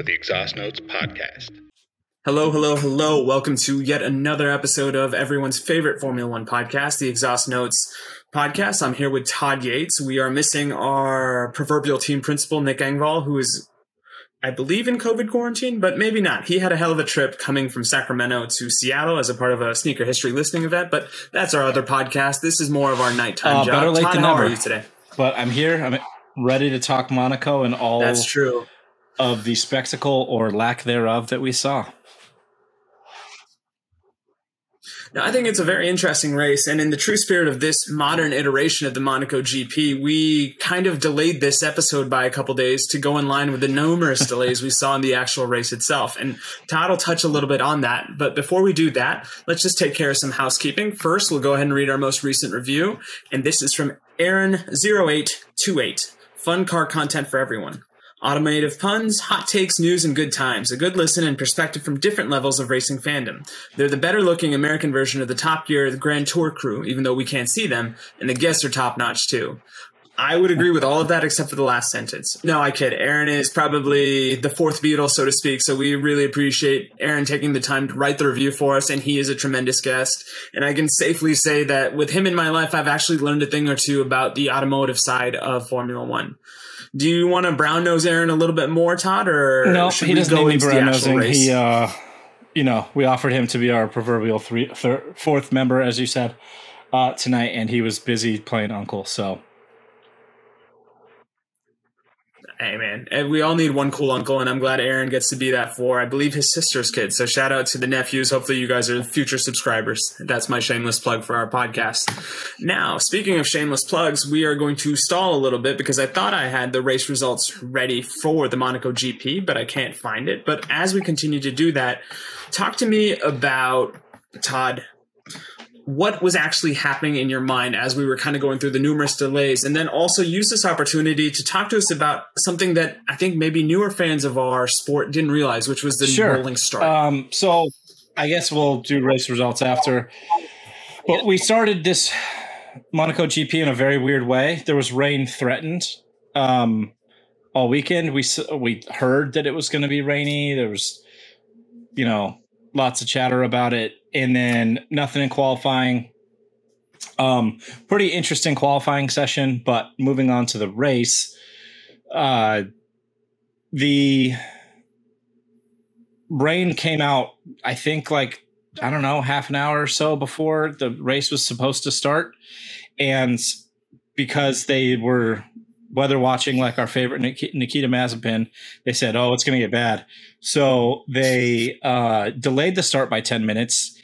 to the Exhaust Notes podcast. Hello, hello, hello. Welcome to yet another episode of everyone's favorite Formula One podcast, the Exhaust Notes podcast. I'm here with Todd Yates. We are missing our proverbial team principal, Nick Engvall, who is, I believe, in COVID quarantine, but maybe not. He had a hell of a trip coming from Sacramento to Seattle as a part of a sneaker history listening event, but that's our other podcast. This is more of our nighttime Uh, job. better late Todd, than how never. are you today? But I'm here. I'm ready to talk Monaco and all That's true. Of the spectacle or lack thereof that we saw. Now, I think it's a very interesting race, and in the true spirit of this modern iteration of the Monaco GP, we kind of delayed this episode by a couple days to go in line with the numerous delays we saw in the actual race itself. And Todd will touch a little bit on that. But before we do that, let's just take care of some housekeeping. First, we'll go ahead and read our most recent review, and this is from Aaron0828. Fun car content for everyone. Automotive puns, hot takes, news, and good times. A good listen and perspective from different levels of racing fandom. They're the better looking American version of the Top Gear the Grand Tour crew, even though we can't see them, and the guests are top notch too. I would agree with all of that except for the last sentence. No, I kid. Aaron is probably the fourth Beatle, so to speak, so we really appreciate Aaron taking the time to write the review for us, and he is a tremendous guest. And I can safely say that with him in my life, I've actually learned a thing or two about the automotive side of Formula One. Do you want to brown nose Aaron a little bit more, Todd, or No, should he doesn't need me brown nosing. He, uh, you know, we offered him to be our proverbial three, thir- fourth member, as you said, uh, tonight, and he was busy playing uncle. So Hey man, and we all need one cool uncle, and I'm glad Aaron gets to be that for, I believe, his sister's kid. So shout out to the nephews. Hopefully, you guys are future subscribers. That's my shameless plug for our podcast. Now, speaking of shameless plugs, we are going to stall a little bit because I thought I had the race results ready for the Monaco GP, but I can't find it. But as we continue to do that, talk to me about Todd what was actually happening in your mind as we were kind of going through the numerous delays and then also use this opportunity to talk to us about something that i think maybe newer fans of our sport didn't realize which was the Sure. rolling start Um, so I guess we'll do race results after. But we started this Monaco GP in a very weird way. There was rain threatened um, all weekend. We we heard that it was going to be rainy. There was, you know, lots of chatter about it, and then nothing in qualifying. Um, pretty interesting qualifying session. But moving on to the race, uh, the rain came out i think like i don't know half an hour or so before the race was supposed to start and because they were weather watching like our favorite nikita mazepin they said oh it's going to get bad so they uh, delayed the start by 10 minutes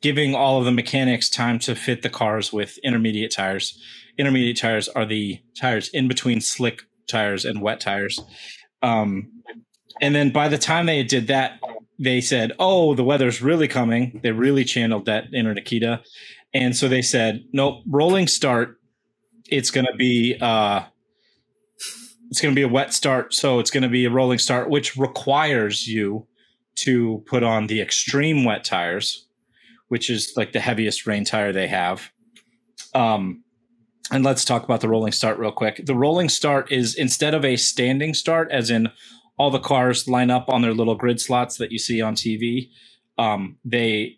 giving all of the mechanics time to fit the cars with intermediate tires intermediate tires are the tires in between slick tires and wet tires um, and then by the time they did that, they said, "Oh, the weather's really coming." They really channeled that inner Nikita, and so they said, "Nope, rolling start. It's to be uh, it's going to be a wet start, so it's going to be a rolling start, which requires you to put on the extreme wet tires, which is like the heaviest rain tire they have." Um, and let's talk about the rolling start real quick. The rolling start is instead of a standing start, as in all the cars line up on their little grid slots that you see on TV. Um, they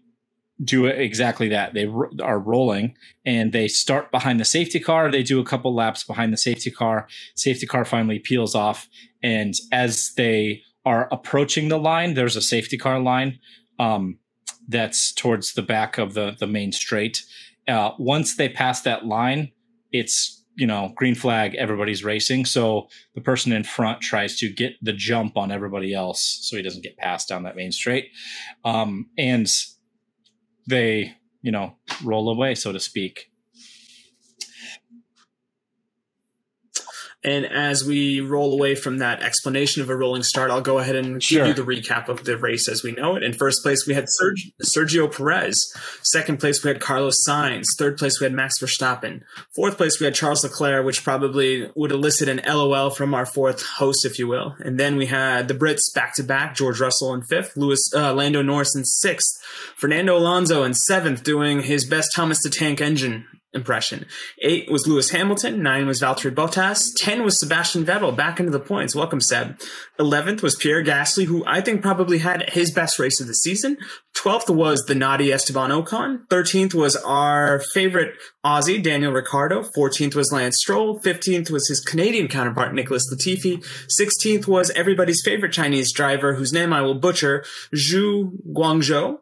do exactly that. They ro- are rolling and they start behind the safety car. They do a couple laps behind the safety car. Safety car finally peels off. And as they are approaching the line, there's a safety car line um, that's towards the back of the, the main straight. Uh, once they pass that line, it's you know green flag everybody's racing. So the person in front tries to get the jump on everybody else so he doesn't get passed down that main straight. Um, and they you know roll away so to speak And as we roll away from that explanation of a rolling start, I'll go ahead and Sure. give you the recap of the race as we know it. In first place, we had Serg- Sergio Perez. Second place, we had Carlos Sainz. Third place, we had Max Verstappen. Fourth place, we had Charles Leclerc, which probably would elicit an LOL from our fourth host, if you will. And then we had the Brits back to back, George Russell in fifth, Lewis uh, Lando Norris in sixth, Fernando Alonso in seventh, doing his best Thomas the Tank Engine impression. Eight was Lewis Hamilton. Nine was Valtteri Bottas. Ten was Sebastian Vettel. Back into the points. Welcome, Seb. Eleventh was Pierre Gasly, who I think probably had his best race of the season. Twelfth was the naughty Esteban Ocon. Thirteenth was our favorite Aussie, Daniel Ricciardo. Fourteenth was Lance Stroll. Fifteenth was his Canadian counterpart, Nicholas Latifi. Sixteenth was everybody's favorite Chinese driver, whose name I will butcher, Zhu Guangzhou.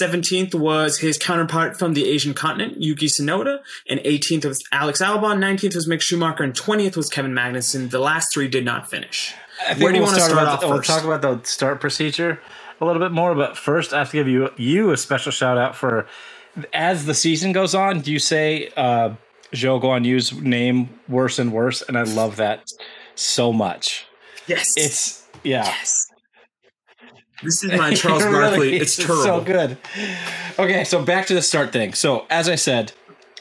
17th was his counterpart from the Asian continent, Yuki Tsunoda. And 18th was Alex Albon. 19th was Mick Schumacher. And 20th was Kevin Magnussen. The last three did not finish. Where do you we'll want to start off the- We'll talk about the start procedure a little bit more, but first I have to give you you a special shout out for as the season goes on. Do you say uh, Zhou Guan Yu's name worse and worse? And I love that so much. Yes. It's yeah. yes. This is my Charles It Barkley. really it's terrible. so good. Okay, so back to the start thing. So as I said,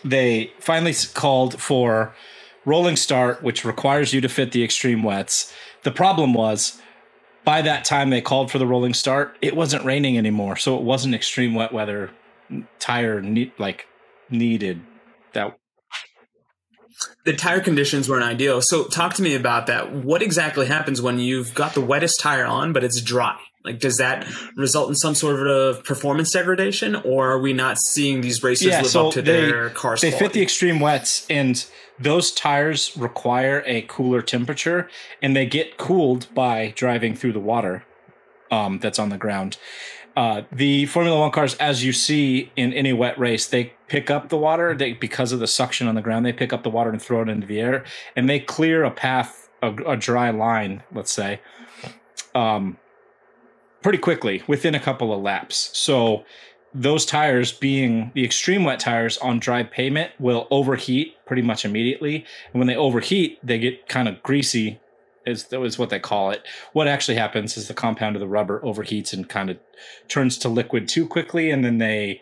they finally called for rolling start, which requires you to fit the extreme wets. The problem was by that time they called for the rolling start, it wasn't raining anymore, so it wasn't extreme wet weather tire need like needed that the tire conditions weren't ideal. So talk to me about that. What exactly happens when you've got the wettest tire on, but it's dry? Like, does that result in some sort of performance degradation, or are we not seeing these racers Yeah, live so up to they- their cars? they fit the extreme wets and those tires require a cooler temperature and they get cooled by driving through the water um, that's on the ground uh, the formula one cars as you see in any wet race they pick up the water they because of the suction on the ground they pick up the water and throw it into the air and they clear a path a, a dry line let's say um, pretty quickly within a couple of laps. So those tires being the extreme wet tires on dry pavement will overheat pretty much immediately. And when they overheat they get kind of greasy is was what they call it. What actually happens is the compound of the rubber overheats and kind of turns to liquid too quickly and then they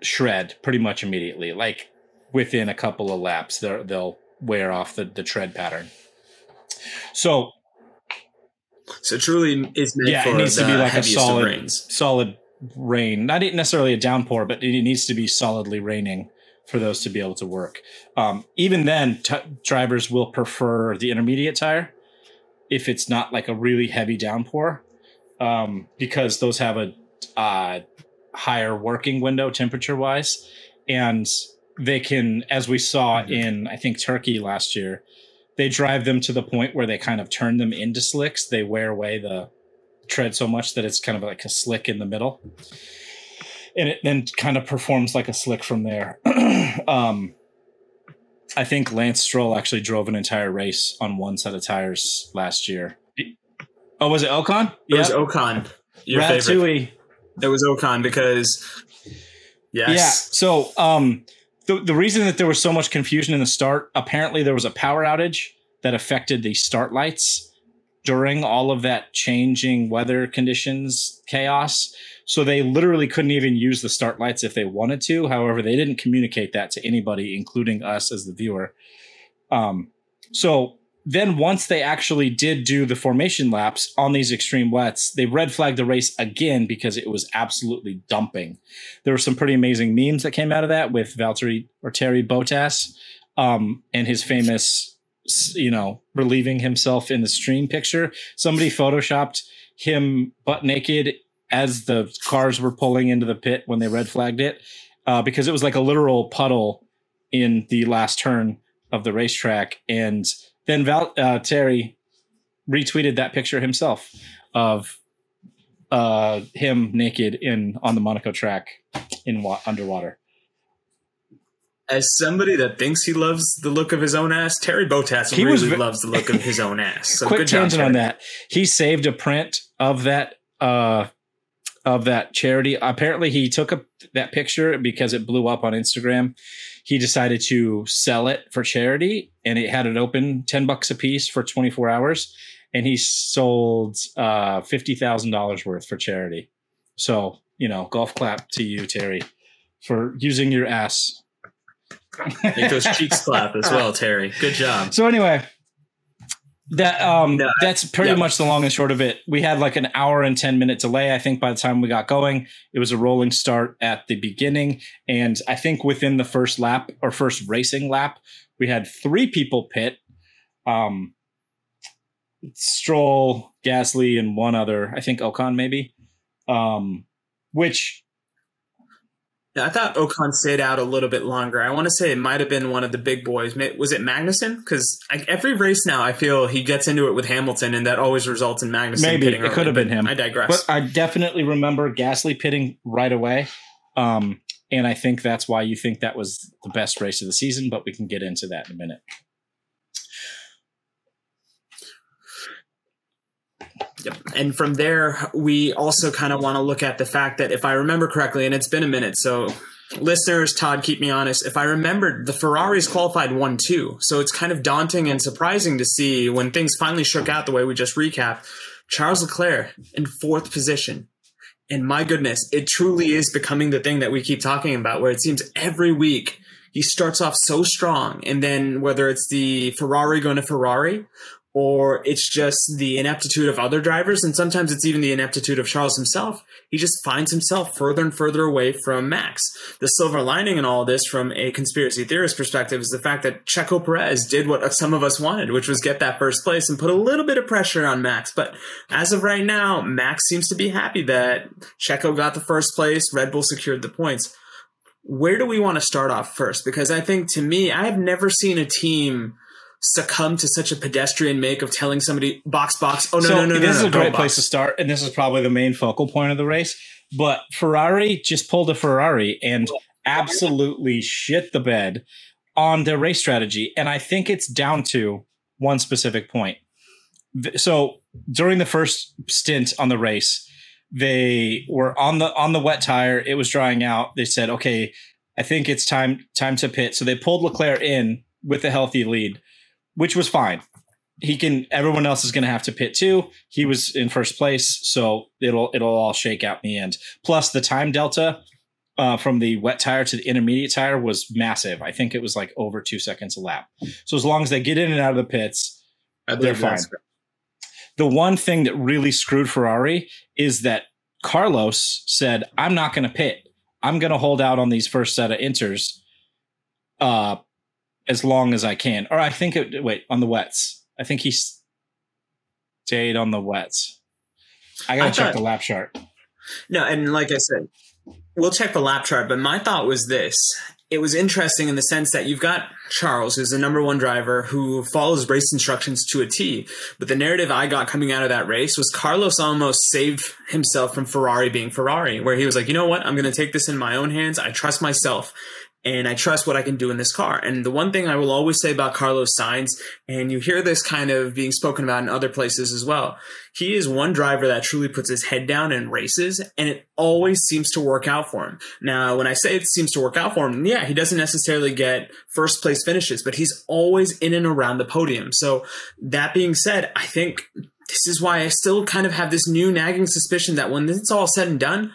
shred pretty much immediately like within a couple of laps they'll wear off the, the tread pattern. So So truly, it's meant yeah, for it needs to be like a solid, rains. solid rain. Not necessarily a downpour, but it needs to be solidly raining for those to be able to work. Um, even then, t- drivers will prefer the intermediate tire if it's not like a really heavy downpour, um, because those have a uh, higher working window temperature wise, and they can, as we saw in I think Turkey last year, they drive them to the point where they kind of turn them into slicks. They wear away the tread so much that it's kind of like a slick in the middle. And it then kind of performs like a slick from there. um, I think Lance Stroll actually drove an entire race on one set of tires last year. Oh, was it Ocon? It was Ocon, your favorite. It was Ocon because, yes, Yeah. So um, the the reason that there was so much confusion in the start, apparently there was a power outage that affected the start lights during all of that changing weather conditions chaos. So they literally couldn't even use the start lights if they wanted to. However, they didn't communicate that to anybody, including us as the viewer. Um, so then once they actually did do the formation laps on these extreme wets, they red flagged the race again because it was absolutely dumping. There were some pretty amazing memes that came out of that with Valtteri or Terry Bottas um, and his famous, you know, relieving himself in the stream picture. Somebody photoshopped him butt naked as the cars were pulling into the pit when they red flagged it uh, because it was like a literal puddle in the last turn of the racetrack. And then Val, uh, Terry retweeted that picture himself of uh, him naked in on the Monaco track in wa- underwater. As somebody that thinks he loves the look of his own ass, Terry Bottas He really was loves the look of his own ass. So Quick good job, tangent on that. He saved a print of that uh, of that charity. Apparently, he took a, that picture because it blew up on Instagram. He decided to sell it for charity, and it had it open ten bucks a piece for twenty four hours, and he sold uh, fifty thousand dollars worth for charity. So you know, golf clap to you, Terry, for using your ass. Make those cheeks clap as well, Terry. Good job. So anyway, That um, No, that's pretty yeah. much the long and short of it. We had like an hour and ten minute delay. I think by the time we got going, it was a rolling start at the beginning, and I think within the first lap or first racing lap, we had three people pit. Um, Stroll, Gasly, and one other. I think Ocon maybe. Um, which Yeah, I thought Ocon stayed out a little bit longer. I want to say it might have been one of the big boys. Was it Magnussen? Because every race now, I feel he gets into it with Hamilton, and that always results in Magnussen. Maybe. pitting It early, could have been him. I digress. But I definitely remember Gasly pitting right away. Um, and I think that's why you think that was the best race of the season, but we can get into that in a minute. Yep. And from there, we also kind of want to look at the fact that if I remember correctly, and it's been a minute, so listeners, Todd, keep me honest. If I remembered, the Ferraris qualified 1 2. So it's kind of daunting and surprising to see when things finally shook out the way we just recapped. Charles Leclerc in fourth position. And my goodness, it truly is becoming the thing that we keep talking about, where it seems every week he starts off so strong. And then whether it's the Ferrari going to Ferrari or it's just the ineptitude of other drivers, and sometimes it's even the ineptitude of Charles himself. He just finds himself further and further away from Max. The silver lining in all this, from a conspiracy theorist perspective, is the fact that Checo Perez did what some of us wanted, which was get that first place and put a little bit of pressure on Max. But as of right now, Max seems to be happy that Checo got the first place, Red Bull secured the points. Where do we want to start off first? Because I think to me, I have never seen a team succumb to such a pedestrian make of telling somebody box box. Oh no so no no no! this is no, a great place to start, and this is probably the main focal point of the race. But Ferrari just pulled a Ferrari and absolutely shit the bed on their race strategy, and I think it's down to one specific point. So during the first stint on the race, they were on the on the wet tire. It was drying out. They said, "Okay, I think it's time time to pit." So they pulled Leclerc in with a healthy lead, which was fine. He can everyone else is going to have to pit too. He was in first place so it'll it'll all shake out in the end. Plus the time delta uh, from the wet tire to the intermediate tire was massive. I think it was like over two seconds a lap. So as long as they get in and out of the pits they're fine. the one thing that really screwed ferrari is that carlos said i'm not going to pit. I'm going to hold out on these first set of inters uh as long as i can or i think it wait on the wets i think he stayed on the wets i gotta I check thought- the lap chart No, and like I said, we'll check the lap chart, but my thought was this. It was interesting in the sense that you've got Charles, who's the number one driver who follows race instructions to a T. But the narrative I got coming out of that race was Carlos almost saved himself from Ferrari being Ferrari, where he was like, you know what? I'm going to take this in my own hands. I trust myself and I trust what I can do in this car. And the one thing I will always say about Carlos Sainz, and you hear this kind of being spoken about in other places as well, he is one driver that truly puts his head down and races, and it always seems to work out for him. Now, when I say it seems to work out for him, yeah, he doesn't necessarily get first place finishes, but he's always in and around the podium. So that being said, I think this is why I still kind of have this new nagging suspicion that when it's all said and done,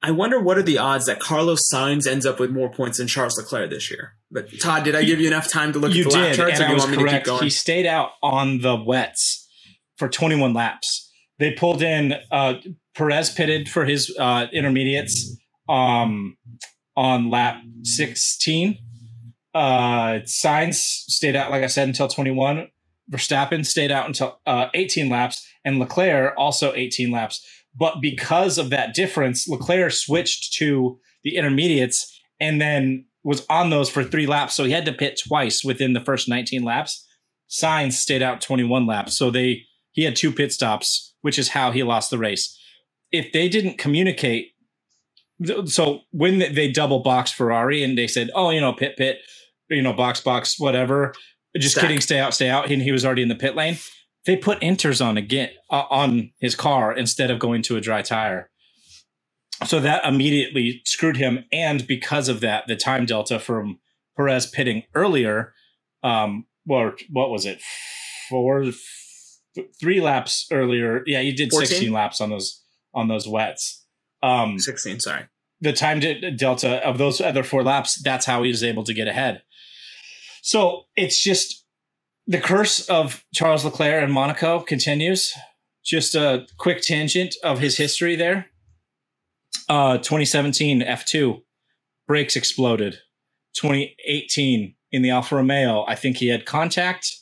I wonder what are the odds that Carlos Sainz ends up with more points than Charles Leclerc this year. But Todd, did I give you enough time to look you at the lap did charts, and or i you was want me to keep correct. Going? he stayed out on the wets for 21 laps. They pulled in uh perez pitted for his uh intermediates um on lap 16 uh Sainz stayed out like i said until 21 verstappen stayed out until uh 18 laps and leclerc also 18 laps but because of that difference leclerc switched to the intermediates and then was on those for three laps so he had to pit twice within the first 19 laps Sainz stayed out 21 laps so they he had two pit stops which is how he lost the race if they didn't communicate so when they double box Ferrari and they said, "Oh, you know, pit pit, you know, box box, whatever," just Stack. kidding, stay out, stay out, and he was already in the pit lane. They put inters on again uh, on his car instead of going to a dry tire. So that immediately screwed him, and because of that, the time delta from Perez pitting earlier, um, well, what was it, four, three laps earlier? Yeah, he did 14? sixteen laps on those on those wets. Um, 16, sorry. the time de- delta of those other four laps, that's how he was able to get ahead. So it's just the curse of Charles Leclerc in Monaco continues. Just a quick tangent of his history there. Uh, 2017 F2 brakes exploded. 2018 in the Alfa Romeo, I think he had contact.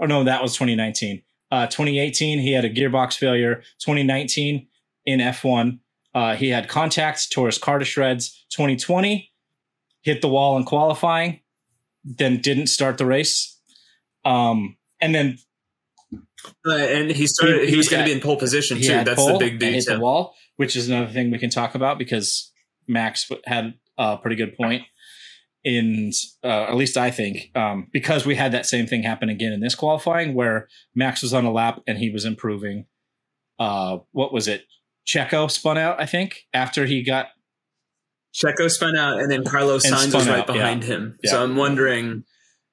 Oh no, that was 2019. Uh, 2018 he had a gearbox failure. 2019 in F1 uh, he had contact, tore his car to shreds. 2020 hit the wall in qualifying, then didn't start the race. Um, and then Uh, and he started. He, He- was going to be in pole position too. That's pole the big and hit the wall, which is another thing we can talk about because Max had a pretty good point. In uh, at least I think um, because we had that same thing happen again in this qualifying where Max was on a lap and he was improving. Uh, what was it? Checo spun out, I think, after he got Checo spun out, and then Carlos Sainz was right out, yeah. behind him. Yeah. So I'm wondering.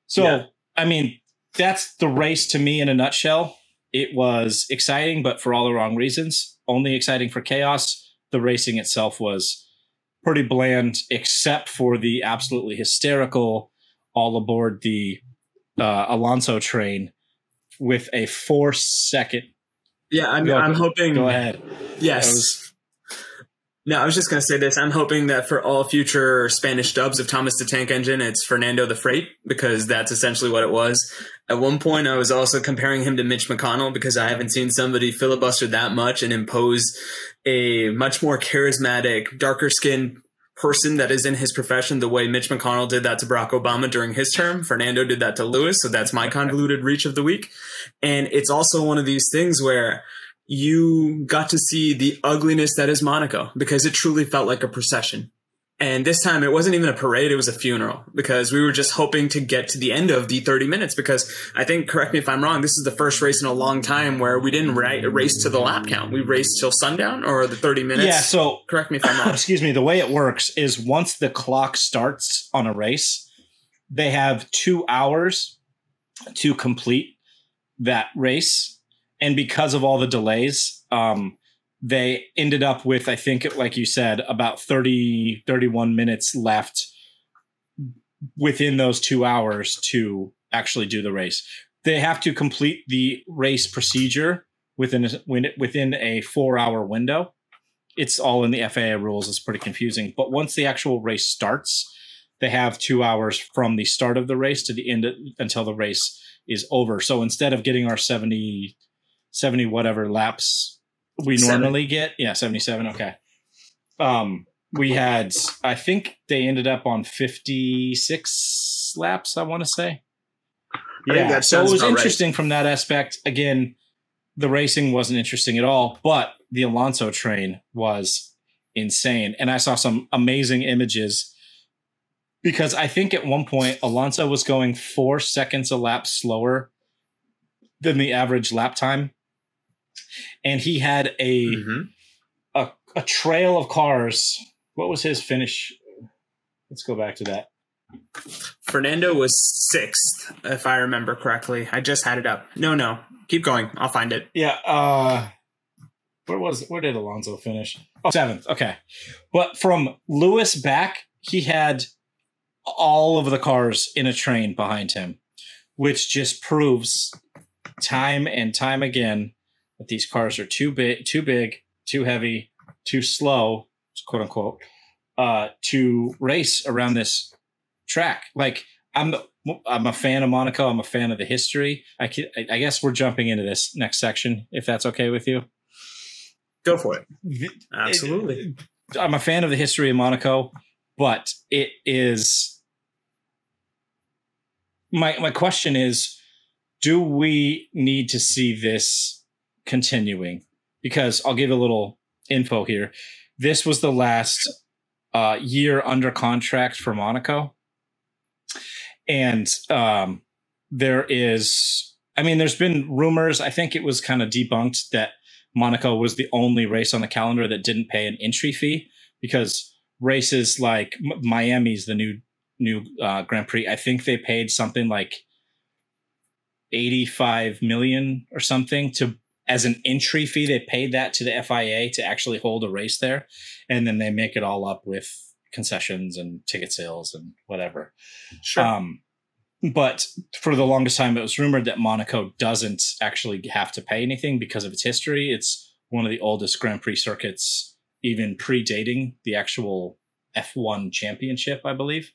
So, Yeah. I mean, that's the race to me in a nutshell. It was exciting, but for all the wrong reasons. Only exciting for chaos. The racing itself was pretty bland, except for the absolutely hysterical all aboard the uh, Alonso train with a four second. Yeah, I'm. Go- I'm hoping. Go ahead. Yes. No, I was just going to say this. I'm hoping that for all future Spanish dubs of Thomas the Tank Engine, it's Fernando the Freight because that's essentially what it was. At one point, I was also comparing him to Mitch McConnell because I haven't seen somebody filibuster that much and impose a much more charismatic, darker skinned person that is in his profession the way Mitch McConnell did that to Barack Obama during his term. Fernando did that to Lewis. So that's my convoluted reach of the week. And it's also one of these things where you got to see the ugliness that is Monaco because it truly felt like a procession. And this time it wasn't even a parade, it was a funeral because we were just hoping to get to the end of the 30 minutes because I think, correct me if I'm wrong, this is the first race in a long time where we didn't ra- race to the lap count. We raced till sundown or the 30 minutes. Yeah, so correct me if I'm wrong. excuse me, the way it works is once the clock starts on a race, they have two hours to complete that race. And because of all the delays, um, they ended up with, I think, like you said, about 30, 31 minutes left within those two hours to actually do the race. They have to complete the race procedure within a, within a four hour window it's all in the FIA rules. It's pretty confusing. But once the actual race starts, they have two hours from the start of the race to the end of, until the race is over. So instead of getting our 70, 70 whatever laps we Seven. normally get, yeah, 77. Okay. Um, we had, I think they ended up on 56 laps, I want to say. I think so it was about right. interesting from that aspect. Again, the racing wasn't interesting at all, but the Alonso train was insane. And I saw some amazing images because I think at one point Alonso was going four seconds a lap slower than the average lap time. And he had a Mhm. a, a trail of cars. What was his finish? Let's go back to that. Fernando was sixth, if I remember correctly. I just had it up. No, no. Keep going. I'll find it. Yeah. Uh, where was where did Alonso finish? Oh, seventh. Okay. But from Lewis back, he had all of the cars in a train behind him, which just proves time and time again that these cars are too big, too big, too heavy, too slow, quote unquote, uh, to race around this track. Like I'm I'm a fan of Monaco. I'm a fan of the history. I, can, I guess we're jumping into this next section, if that's okay with you. Go for it. Absolutely. I'm a fan of the history of Monaco, but it is my my question is do we need to see this continuing? Because I'll give a little info here. This was the last uh, year under contract for Monaco. And um, there is, I mean, there's been rumors. I think it was kind of debunked that Monaco was the only race on the calendar that didn't pay an entry fee because races like M- Miami's the new new uh, Grand Prix. I think they paid something like 85 million or something to as an entry fee. They paid that to the FIA to actually hold a race there, and then they make it all up with concessions and ticket sales and whatever. Sure. Um, but for the longest time, it was rumored that Monaco doesn't actually have to pay anything because of its history. It's one of the oldest Grand Prix circuits, even predating the actual F1 championship, I believe.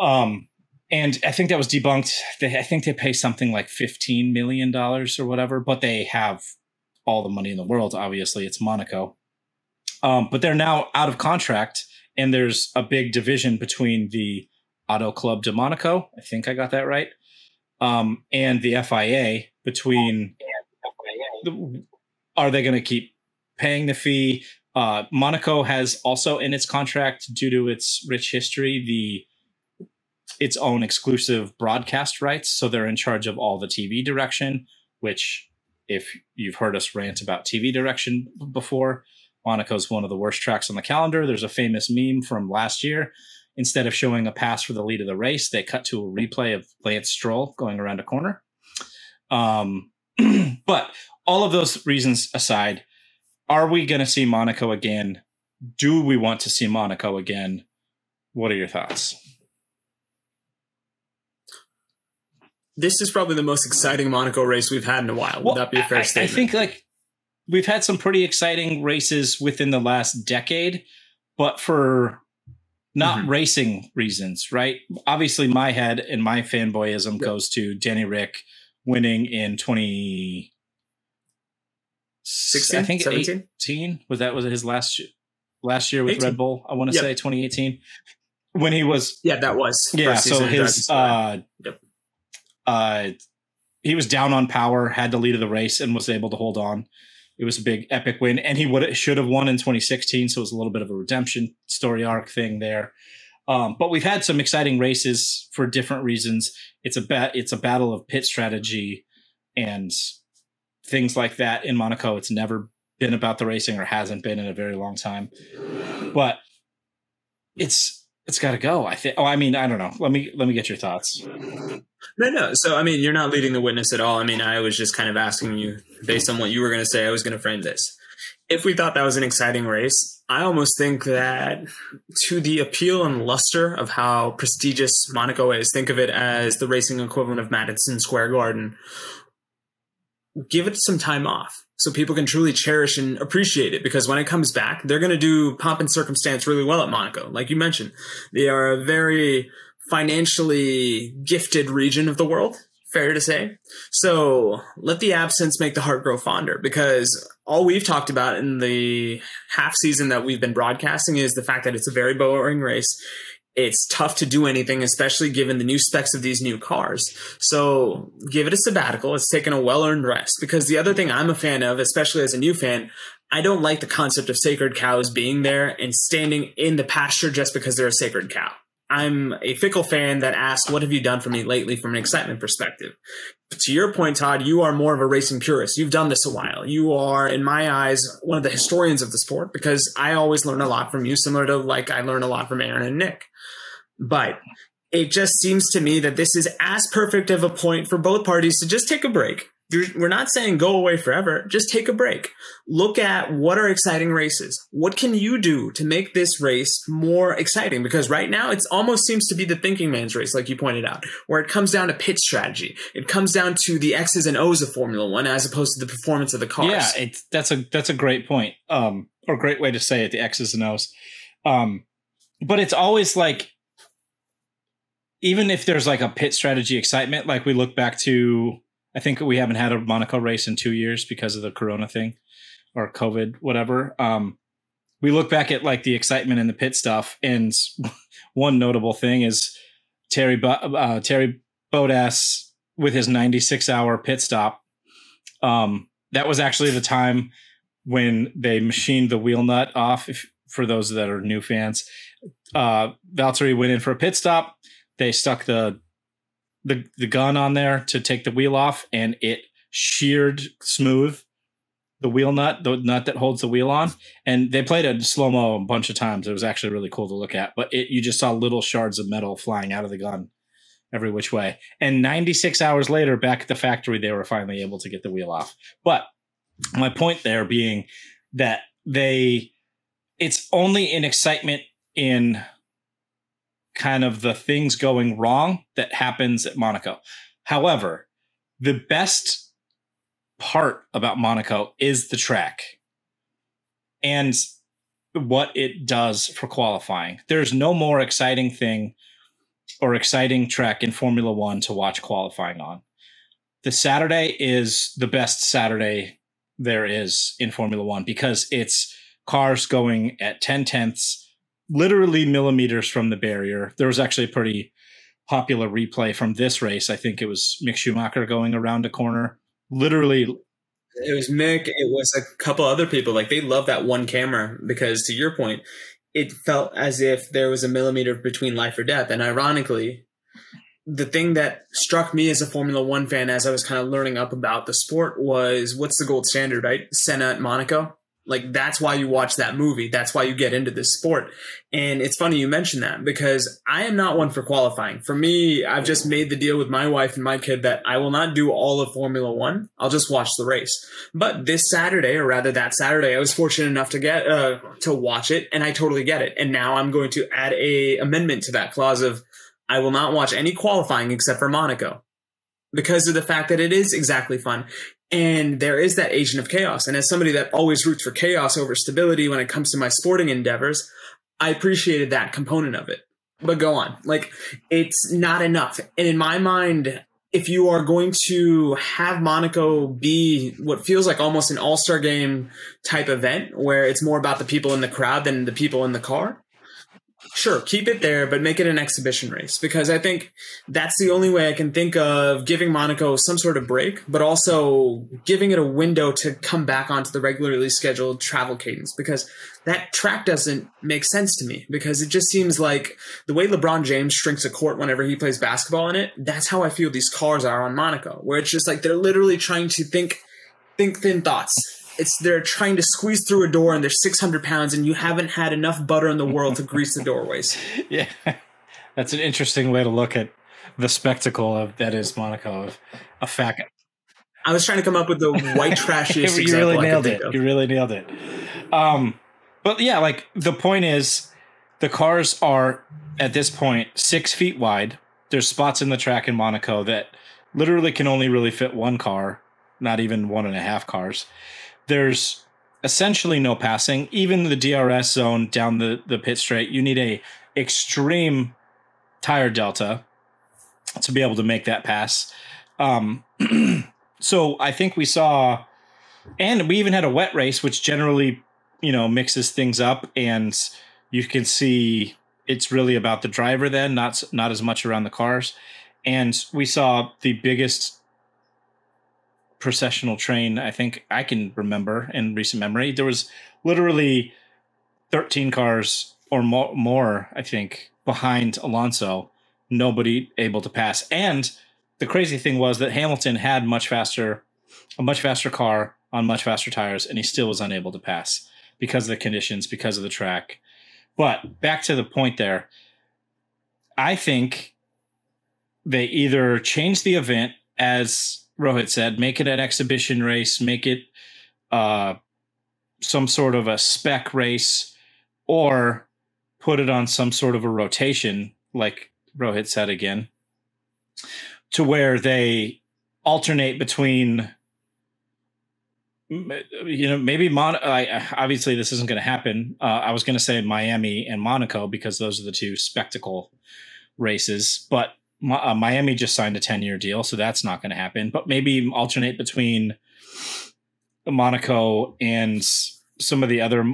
Um, and I think that was debunked. They, I think they pay something like $15 million or whatever, but they have all the money in the world. Obviously, it's Monaco. Um, but they're now out of contract, and there's a big division between the Auto Club de Monaco. I think I got that right. Um, and the FIA between the, are they going to keep paying the fee? Uh, Monaco has also in its contract, due to its rich history, the its own exclusive broadcast rights. So they're in charge of all the TV direction, which, if you've heard us rant about TV direction before, Monaco's one of the worst tracks on the calendar. There's a famous meme from last year. Instead of showing a pass for the lead of the race, they cut to a replay of Lance Stroll going around a corner. Um, but all of those reasons aside, are we going to see Monaco again? Do we want to see Monaco again? What are your thoughts? This is probably the most exciting Monaco race we've had in a while. Would Well, that be a fair I, statement? I think like we've had some pretty exciting races within the last decade, but for not Mhm. racing reasons, right? Obviously, my head and my fanboyism goes to Danny Rick winning in 20 16, I think 17? 18 was that was his last last year with 18. Red Bull. I want to Yep. say 2018 when he was yeah, that was. yeah. So season of Drive to his uh, Yep. Uh, he was down on power, had the lead of the race, and was able to hold on. It was a big epic win, and he would should have won in 2016. So it was a little bit of a redemption story arc thing there. Um, but we've had some exciting races for different reasons. It's a bet. It's a battle of pit strategy and things like that in Monaco. It's never been about the racing or hasn't been in a very long time. But it's it's got to go. I think. Oh, I mean, I don't know. Let me let me get your thoughts. No, no. So, I mean, you're not leading the witness at all. I mean, I was just kind of asking you based on what you were going to say. I was going to frame this. If we thought that was an exciting race, I almost think that to the appeal and luster of how prestigious Monaco is, think of it as the racing equivalent of Madison Square Garden. Give it some time off so people can truly cherish and appreciate it because when it comes back, they're going to do pomp and circumstance really well at Monaco. Like you mentioned, they are a very financially gifted region of the world. Fair to say. So let the absence make the heart grow fonder because all we've talked about in the half season that we've been broadcasting is the fact that it's a very boring race. It's tough to do anything, especially given the new specs of these new cars. So give it a sabbatical. It's taken a well earned rest because the other thing I'm a fan of, especially as a new fan, I don't like the concept of sacred cows being there and standing in the pasture just because they're a sacred cow. I'm a fickle fan that asks, What have you done for me lately from an excitement perspective? But to your point, Todd, you are more of a racing purist. You've done this a while. You are, in my eyes, one of the historians of the sport because I always learn a lot from you, similar to like I learn a lot from Aaron and Nick. But it just seems to me that this is as perfect of a point for both parties to just take a break. We're not saying go away forever. Just take a break. Look at what are exciting races. What can you do to make this race more exciting? Because right now it almost seems to be the thinking man's race, like you pointed out, where it comes down to pit strategy. It comes down to the X's and O's of Formula One as opposed to the performance of the cars. Yeah, that's a that's a great point. Um, or great way to say it. The X's and O's. Um, but it's always like, even if there's like a pit strategy excitement, like we look back to, I think we haven't had a Monaco race in two years because of the Corona thing, or COVID, whatever. Um, we look back at like the excitement in the pit stuff, and one notable thing is Terry uh, Terry Bottas with his 96 hour pit stop. Um, that was actually the time when they machined the wheel nut off. If, for those that are new fans, uh, Valtteri went in for a pit stop. They stuck the the the gun on there to take the wheel off, and it sheared smooth the wheel nut, the nut that holds the wheel on. And they played it slow mo a bunch of times. It was actually really cool to look at. But it, you just saw little shards of metal flying out of the gun every which way. And 96 hours later, back at the factory, they were finally able to get the wheel off. But my point there being that they, it's only an excitement in kind of the things going wrong that happens at Monaco. However, the best part about Monaco is the track and what it does for qualifying. There's no more exciting thing or exciting track in Formula One to watch qualifying on. The Saturday is the best Saturday there is in Formula One because it's cars going at 10 tenths, literally millimeters from the barrier. There was actually a pretty popular replay from this race. I think it was Mick Schumacher going around a corner, literally. It was Mick. It was a couple other people. Like they love that one camera because, to your point, it felt as if there was a millimeter between life or death. And ironically, the thing that struck me as a Formula One fan as I was kind of learning up about the sport was what's the gold standard, right? Senna at Monaco. Like that's why you watch that movie. That's why you get into this sport. And it's funny you mention that because I am not one for qualifying. For me, I've just made the deal with my wife and my kid that I will not do all of Formula One. I'll just watch the race. But this Saturday, or rather that Saturday, I was fortunate enough to get uh, to watch it, and I totally get it. And now I'm going to add a amendment to that clause of I will not watch any qualifying except for Monaco because of the fact that it is exactly fun. And there is that agent of chaos. And as somebody that always roots for chaos over stability when it comes to my sporting endeavors, I appreciated that component of it. But go on. Like, it's not enough. And in my mind, if you are going to have Monaco be what feels like almost an all star game type event where it's more about the people in the crowd than the people in the car, sure, keep it there, but make it an exhibition race because I think that's the only way I can think of giving Monaco some sort of break, but also giving it a window to come back onto the regularly scheduled travel cadence because that track doesn't make sense to me because it just seems like the way LeBron James shrinks a court whenever he plays basketball in it, that's how I feel these cars are on Monaco, where it's just like they're literally trying to think think thin thoughts it's they're trying to squeeze through a door and they're 600 pounds and you haven't had enough butter in the world to grease the doorways. Yeah. That's an interesting way to look at the spectacle of that is monaco of a fact i was trying to come up with the white trashiest you really nailed it. you really nailed it. Um but yeah like the point is the cars are at this point six feet wide. There's spots in the track in monaco that literally can only really fit one car not even one and a half cars there's essentially no passing. Even the DRS zone down the, the pit straight, you need a extreme tire delta to be able to make that pass. Um, so I think we saw, and we even had a wet race, which generally, you know, mixes things up, and you can see it's really about the driver then, not not as much around the cars. And we saw the biggest processional train I think I can remember in recent memory. There was literally 13 cars or more, I think, behind Alonso, nobody able to pass. And the crazy thing was that Hamilton had much faster, a much faster car on much faster tires, and he still was unable to pass because of the conditions, because of the track. But back to the point there, I think they either change the event as Rohit said, make it an exhibition race, make it uh, some sort of a spec race, or put it on some sort of a rotation, like Rohit said again, to where they alternate between you know maybe Mon- I, obviously this isn't going to happen. Uh, i was going to say miami and monaco because those are the two spectacle races but uh, Miami just signed a 10 year deal, so that's not going to happen. But maybe alternate between Monaco and some of the other.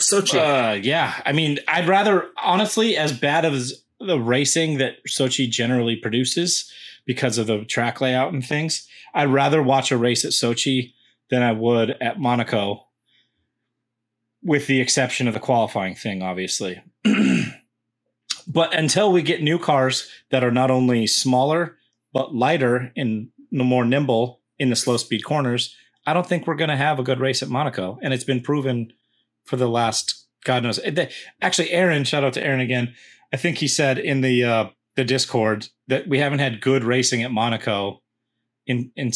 Sochi. Uh, yeah. I mean, I'd rather, honestly, as bad as the racing that Sochi generally produces because of the track layout and things, I'd rather watch a race at Sochi than I would at Monaco, with the exception of the qualifying thing, obviously. But until we get new cars that are not only smaller but lighter and more nimble in the slow speed corners, I don't think we're going to have a good race at Monaco. And it's been proven for the last God knows. Actually, Aaron, shout out to Aaron again. I think he said in the uh, the Discord that we haven't had good racing at Monaco in in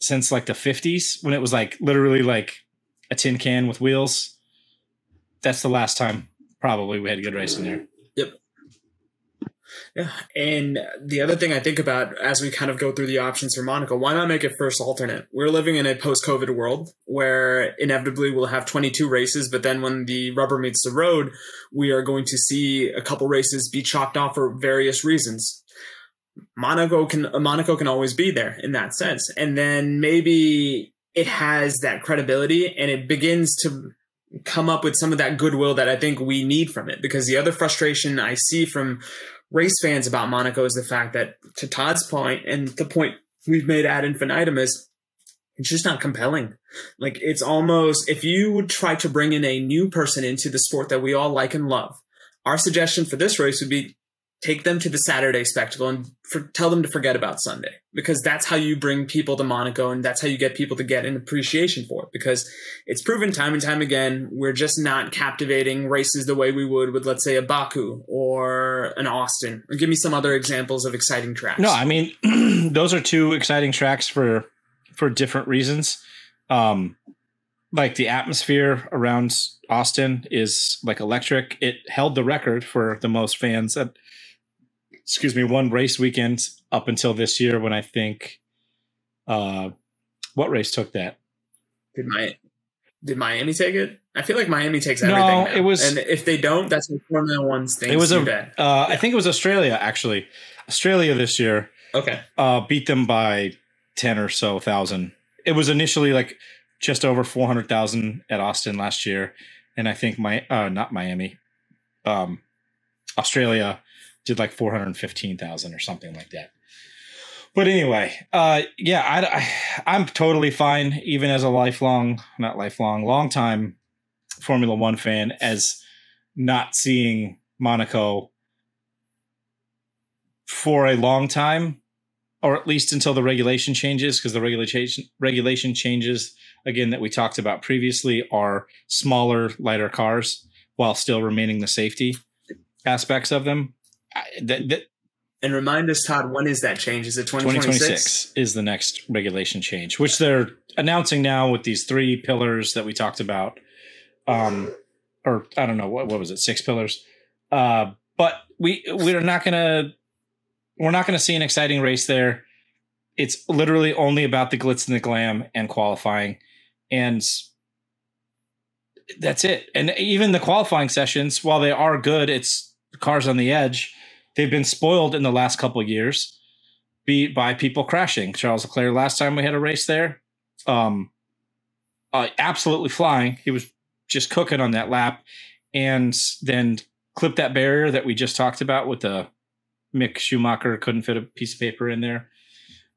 since like the 50s when it was like literally like a tin can with wheels. That's the last time probably we had a good racing there. Yep. Yeah. And the other thing I think about as we kind of go through the options for Monaco, why not make it first alternate? We're living in a post COVID world where inevitably we'll have 22 races, but then when the rubber meets the road, we are going to see a couple races be chalked off for various reasons. Monaco can Monaco can always be there in that sense. And then maybe it has that credibility and it begins to come up with some of that goodwill that I think we need from it. Because the other frustration I see from race fans about Monaco is the fact that, to Todd's point, and the point we've made ad infinitum is it's just not compelling. Like it's almost if you would try to bring in a new person into the sport that we all like and love, our suggestion for this race would be take them to the Saturday spectacle and for, tell them to forget about Sunday because that's how you bring people to Monaco and that's how you get people to get an appreciation for it because it's proven time and time again we're just not captivating races the way we would with let's say a Baku or an Austin or give me some other examples of exciting tracks. No, I mean those are two exciting tracks for for different reasons. Um like the atmosphere around Austin is like electric. It held the record for the most fans at excuse me, one race weekend up until this year when I think uh what race took that? Did my did Miami take it? I feel like Miami takes everything. No, now. it was, and if they don't, that's what Formula One's thing. It was a. Uh, yeah. I think it was Australia actually. Australia this year. Okay. Uh, beat them by ten or so thousand. It was initially like just over four hundred thousand at Austin last year, and I think my uh, not Miami, um, Australia did like 415,000 or something like that. But anyway, uh, yeah, I, I, am totally fine, even as a lifelong, not lifelong, long time Formula One fan, as not seeing Monaco for a long time, or at least until the regulation changes, because the regulation regulation changes again that we talked about previously are smaller, lighter cars while still remaining the safety aspects of them that, that, and remind us, Todd, when is that change? Is it 2026? 2026 is the next regulation change, which they're announcing now with these three pillars that we talked about. Um, or I don't know what what was it, six pillars. Uh, but we we're not gonna we're not gonna see an exciting race there. It's literally only about the glitz and the glam and qualifying, and that's it. And even the qualifying sessions, while they are good, it's cars on the edge they've been spoiled in the last couple years be by people crashing. Charles Leclerc last time we had a race there, um, uh, absolutely flying. He was just cooking on that lap, and then clipped that barrier that we just talked about with the Mick Schumacher couldn't fit a piece of paper in there.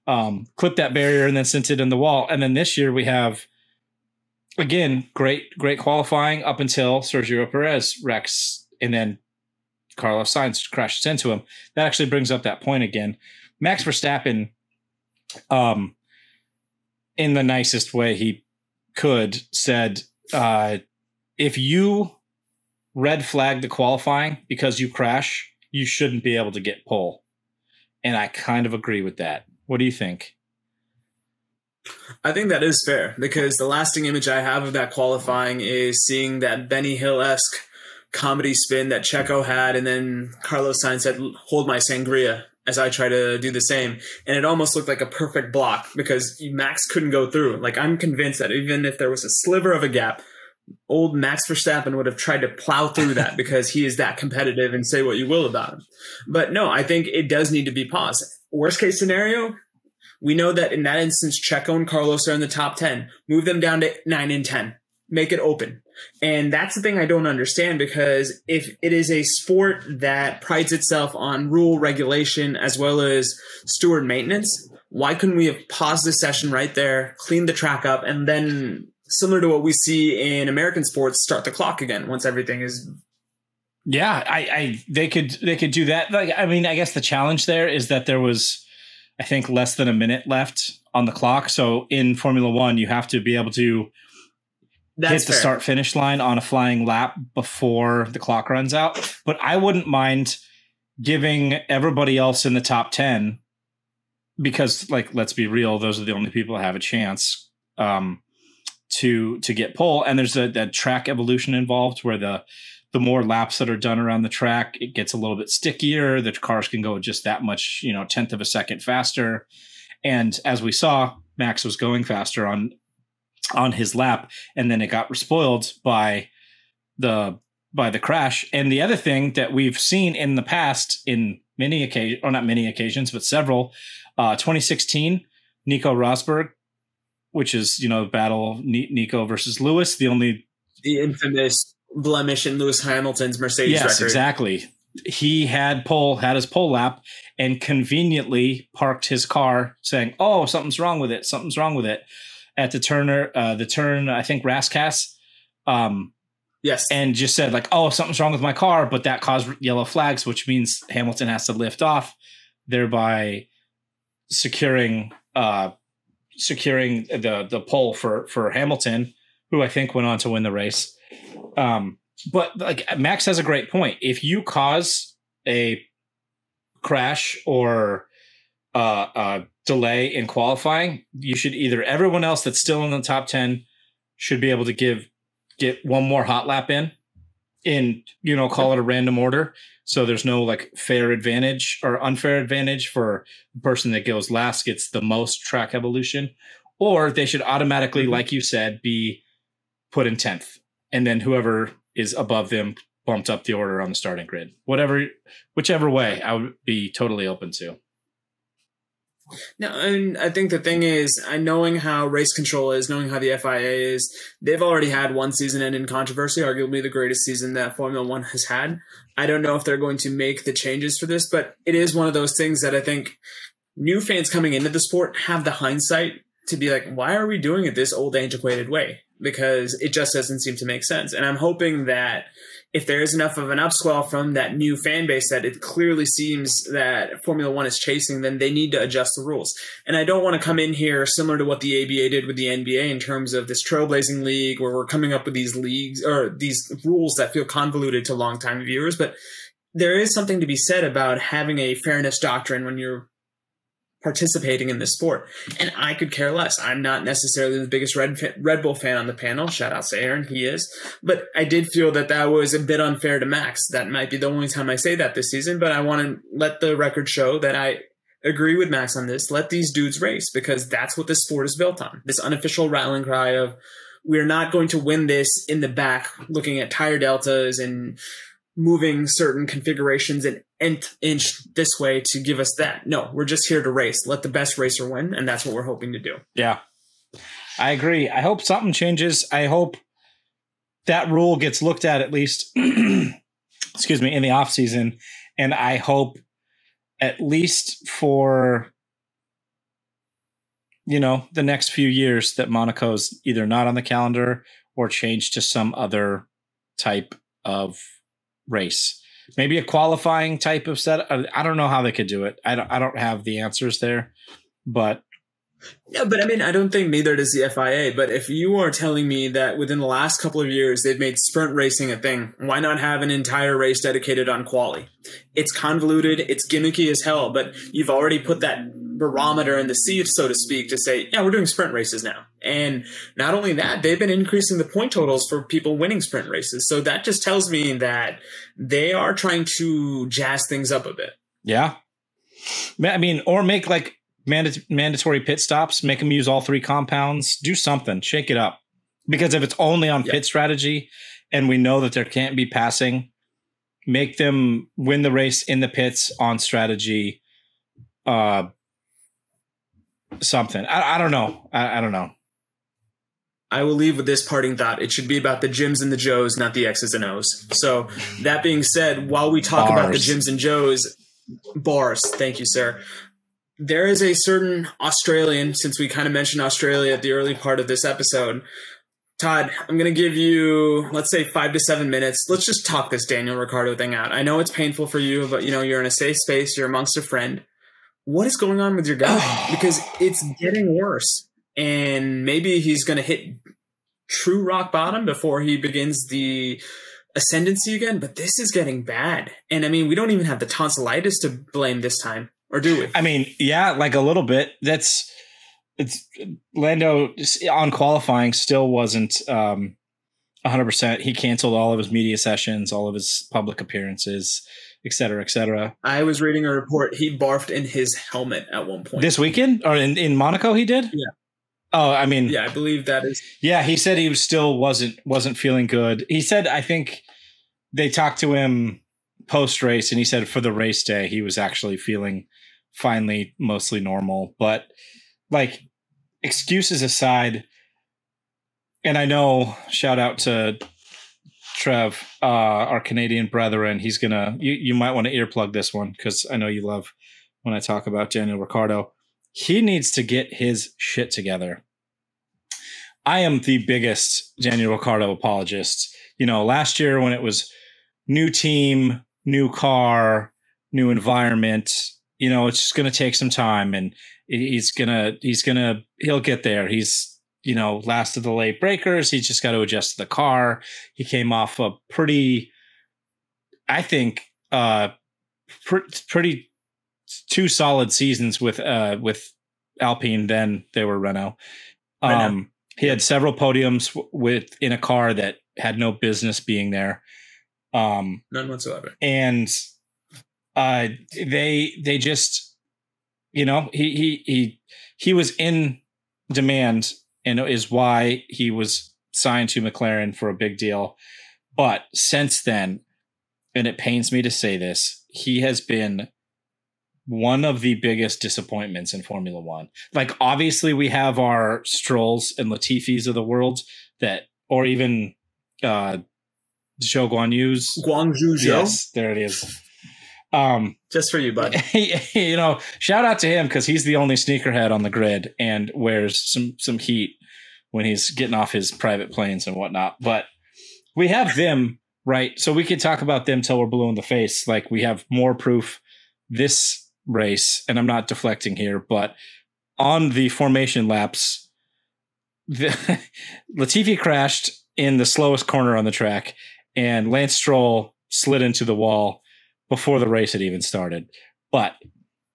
Um, clipped that barrier and then sent it in the wall. And then this year we have again great great qualifying up until Sergio Perez wrecks and then Carlos Sainz crashes into him. That actually brings up that point again. Max Verstappen, um, in the nicest way he could, said, uh, if you red flag the qualifying because you crash, you shouldn't be able to get pole. And I kind of agree with that. What do you think? I think that is fair because the lasting image I have of that qualifying is seeing that Benny Hill esque comedy spin that Checo had, and then Carlos Sainz said, "Hold my sangria." As I try to do the same, and it almost looked like a perfect block because Max couldn't go through. Like I'm convinced that even if there was a sliver of a gap, old Max Verstappen would have tried to plow through that because he is that competitive and say what you will about him. But no, I think it does need to be paused. Worst case scenario, we know that in that instance, Checo and Carlos are in the top 10. Move them down to 9 and 10. Make it open. And that's the thing I don't understand because if it is a sport that prides itself on rule regulation as well as steward maintenance, why couldn't we have paused the session right there, cleaned the track up, and then similar to what we see in American sports, start the clock again once everything is yeah, I, I they could they could do that. Like I mean, I guess the challenge there is that there was I think less than a minute left on the clock. So in Formula 1, you have to be able to that's hit the fair. start finish line on a flying lap before the clock runs out. But I wouldn't mind giving everybody else in the top 10 because like let's be real those are the only people that have a chance um, to to get pole and there's a that track evolution involved where the the more laps that are done around the track, it gets a little bit stickier. The cars can go just that much, you know, tenth of a second faster. And as we saw, Max was going faster on on his lap, and then it got spoiled by the by the crash. And the other thing that we've seen in the past in many occasions, or not many occasions, but several, uh, 2016, Nico Rosberg, which is you know battle Nico versus Lewis, the only the infamous blemish in Lewis Hamilton's Mercedes yes, record. exactly. He had pole had his pole lap and conveniently parked his car, saying, "Oh, something's wrong with it. Something's wrong with it." At the turner, uh, the turn, I think Rascasse, um, Yes. And just said like, "Oh, something's wrong with my car," but that caused yellow flags, which means Hamilton has to lift off, thereby securing uh securing the the pole for for Hamilton, who I think went on to win the race. Um but like Max has a great point. If you cause a crash or uh, uh delay in qualifying, you should either everyone else that's still in the top 10 should be able to give get one more hot lap in in you know call it a random order. So there's no like fair advantage or unfair advantage for the person that goes last gets the most track evolution. Or they should automatically Mm-hmm. like you said be put in 10th and then whoever is above them bumped up the order on the starting grid. Whatever whichever way i would be totally open to No, and I think the thing is, I knowing how race control is, knowing how the FIA is, they've already had one season end in controversy, arguably the greatest season that Formula One has had. I don't know if they're going to make the changes for this, but it is one of those things that I think new fans coming into the sport have the hindsight to be like, why are we doing it this old antiquated way? Because it just doesn't seem to make sense. And I'm hoping that if there is enough of an upswell from that new fan base that it clearly seems that Formula One is chasing, then they need to adjust the rules. And I don't want to come in here similar to what the ABA did with the NBA in terms of this trailblazing league where we're coming up with these leagues or these rules that feel convoluted to longtime viewers. But there is something to be said about having a fairness doctrine when you're participating in this sport. And I could care less. I'm not necessarily the biggest Red, Red Bull fan on the panel. Shout out to Aaron, he is. But I did feel that that was a bit unfair to Max. That might be the only time I say that this season, but I want to let the record show that I agree with Max on this. Let these dudes race because that's what this sport is built on. This unofficial rallying cry of we're not going to win this in the back looking at tire deltas and moving certain configurations an nth inch this way to give us that. No, we're just here to race. Let the best racer win, and that's what we're hoping to do. Yeah. I agree. I hope something changes. I hope that rule gets looked at at least excuse me in the off season and I hope at least for you know, the next few years that Monaco's either not on the calendar or changed to some other type of race. Maybe a qualifying type of set. I don't know how they could do it. I don't, I don't have the answers there, but Yeah, but I mean, I don't think neither does the FIA. But if you are telling me that within the last couple of years they've made sprint racing a thing, why not have an entire race dedicated on quali? It's convoluted, it's gimmicky as hell, but you've already put that barometer in the sea, so to speak, to say, yeah, we're doing sprint races now. And not only that, they've been increasing the point totals for people winning sprint races. So that just tells me that they are trying to jazz things up a bit. Yeah. I mean, or make like manda- mandatory pit stops, make them use all three compounds, do something, shake it up. Because if it's only on Yeah. pit strategy and we know that there can't be passing, make them win the race in the pits on strategy. Uh, something. I, I don't know. I, I don't know. I will leave with this parting thought. It should be about the Jims and the Joes, not the X's and O's. So, that being said, while we talk about the Bars. Jims and Joes, bars, thank you, sir. There is a certain Australian, since we kind of mentioned Australia at the early part of this episode. Todd, I'm going to give you, let's say, five to seven minutes. Let's just talk this Daniel Ricciardo thing out. I know it's painful for you, but you know, you're in a safe space, you're amongst a friend. What is going on with your guy? because it's getting worse and maybe he's going to hit true rock bottom before he begins the ascendancy again. But this is getting bad, and I mean, we don't even have the tonsillitis to blame this time, or do we? I mean, yeah, like a little bit. That's it's Lando on qualifying still wasn't um 100%. He canceled all of his media sessions, all of his public appearances, et cetera, et cetera. I was reading a report. He barfed in his helmet at one point. This weekend or in, in Monaco, he did? Yeah. Oh, I mean, yeah, I believe that is. Yeah, he said he was still wasn't wasn't feeling good. He said I think they talked to him post race, and he said for the race day he was actually feeling finally mostly normal. But like excuses aside, and I know shout out to Trev, uh, our Canadian brethren. He's gonna you you might want to earplug this one because I know you love when I talk about Daniel Ricciardo. He needs to get his shit together. I am the biggest Daniel Ricciardo apologist. You know, last year when it was new team, new car, new environment, you know, it's just going to take some time and he's going to, he's going to, he'll get there. He's, you know, last of the late breakers. He's just got to adjust to the car. He came off a pretty, I think, uh, pr- pretty two solid seasons with, uh, with Alpine. Then they were Renault. Um, Renault. he had several podiums with in a car that had no business being there. Um, None whatsoever. And uh, they they just you know he he he he was in demand and is why he was signed to McLaren for a big deal. But since then, and it pains me to say this, he has been one of the biggest disappointments in Formula One. Like, obviously, we have our Strolls and Latifis of the world that, or even uh, Zhou Guan Yu's. Guangzhou Zhou? Yes, there it is. Um, Just for you, bud. you know, shout out to him because he's the only sneakerhead on the grid and wears some some heat when he's getting off his private planes and whatnot. But we have them right, so we could talk about them till we're blue in the face. Like we have more proof this race, and I'm not deflecting here, but on the formation laps, the, Latifi crashed in the slowest corner on the track, and Lance Stroll slid into the wall before the race had even started. But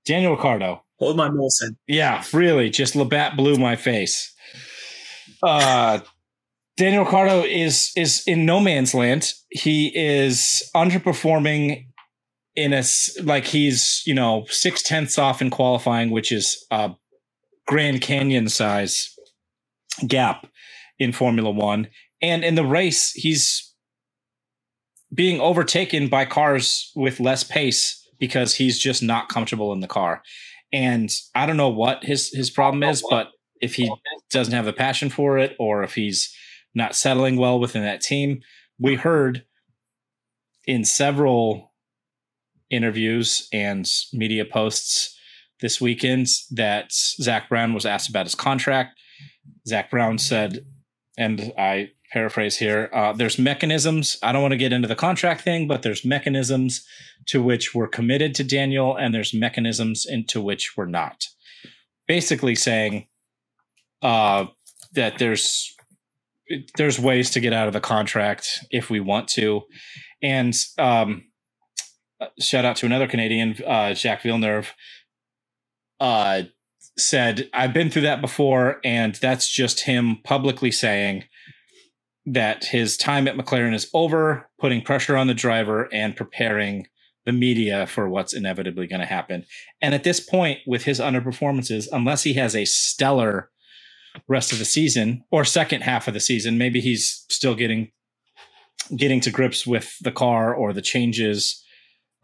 Daniel Ricciardo. Hold my Molson. Yeah, really. Just Labatt blew my face. Uh Daniel Ricciardo is is in no man's land. He is underperforming in a like he's you know six tenths off in qualifying, which is a Grand Canyon size gap in Formula One, and in the race he's being overtaken by cars with less pace because he's just not comfortable in the car. And I don't know what his his problem is, but if he doesn't have the passion for it or if he's not settling well within that team, we heard in several interviews and media posts this weekend that Zak Brown was asked about his contract. Zak Brown said, and I paraphrase here uh, there's mechanisms. I don't want to get into the contract thing but there's mechanisms to which we're committed to daniel and there's mechanisms into which we're not. Basically saying uh, that there's there's ways to get out of the contract if we want to. And um, shout out to another canadian uh, jacques villeneuve uh, said i've been through that before and that's just him publicly saying that his time at McLaren is over, putting pressure on the driver and preparing the media for what's inevitably going to happen. And at this point, with his underperformances, unless he has a stellar rest of the season or second half of the season, maybe he's still getting getting to grips with the car or the changes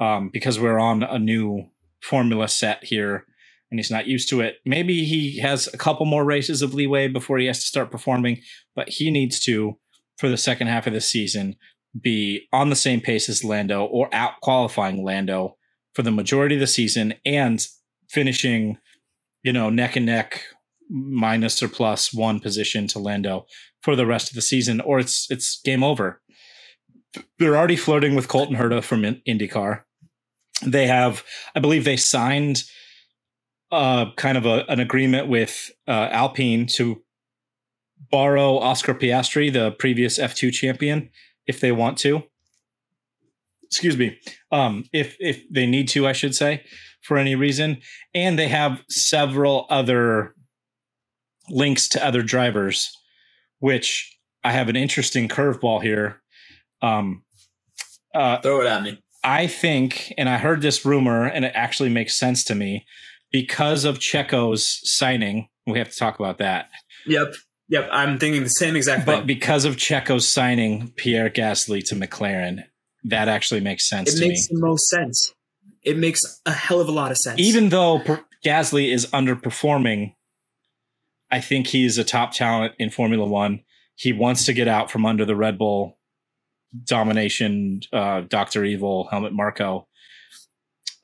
um, because we're on a new formula set here and he's not used to it. Maybe he has a couple more races of leeway before he has to start performing, but he needs to for the second half of the season be on the same pace as Lando or out qualifying Lando for the majority of the season and finishing, you know, neck and neck minus or plus one position to Lando for the rest of the season, or it's it's game over. They're already flirting with Colton Herta from IndyCar. They have, I believe, they signed uh, kind of a, an agreement with uh, Alpine to borrow Oscar Piastri, the previous F2 champion, if they want to. Excuse me. Um, if if they need to, I should say, for any reason. And they have several other links to other drivers, which I have an interesting curveball here. Um, uh, Throw it at me. I think, and I heard this rumor, and it actually makes sense to me because of Checo's signing. We have to talk about that. Yep. Yep. I'm thinking the same exact But thing. because of Checo's signing Pierre Gasly to McLaren, that actually makes sense It to makes me. the most sense. It makes a hell of a lot of sense. Even though per- Gasly is underperforming, I think he's a top talent in Formula One. He wants to get out from under the Red Bull domination, uh, Doctor Evil, Helmut Marko,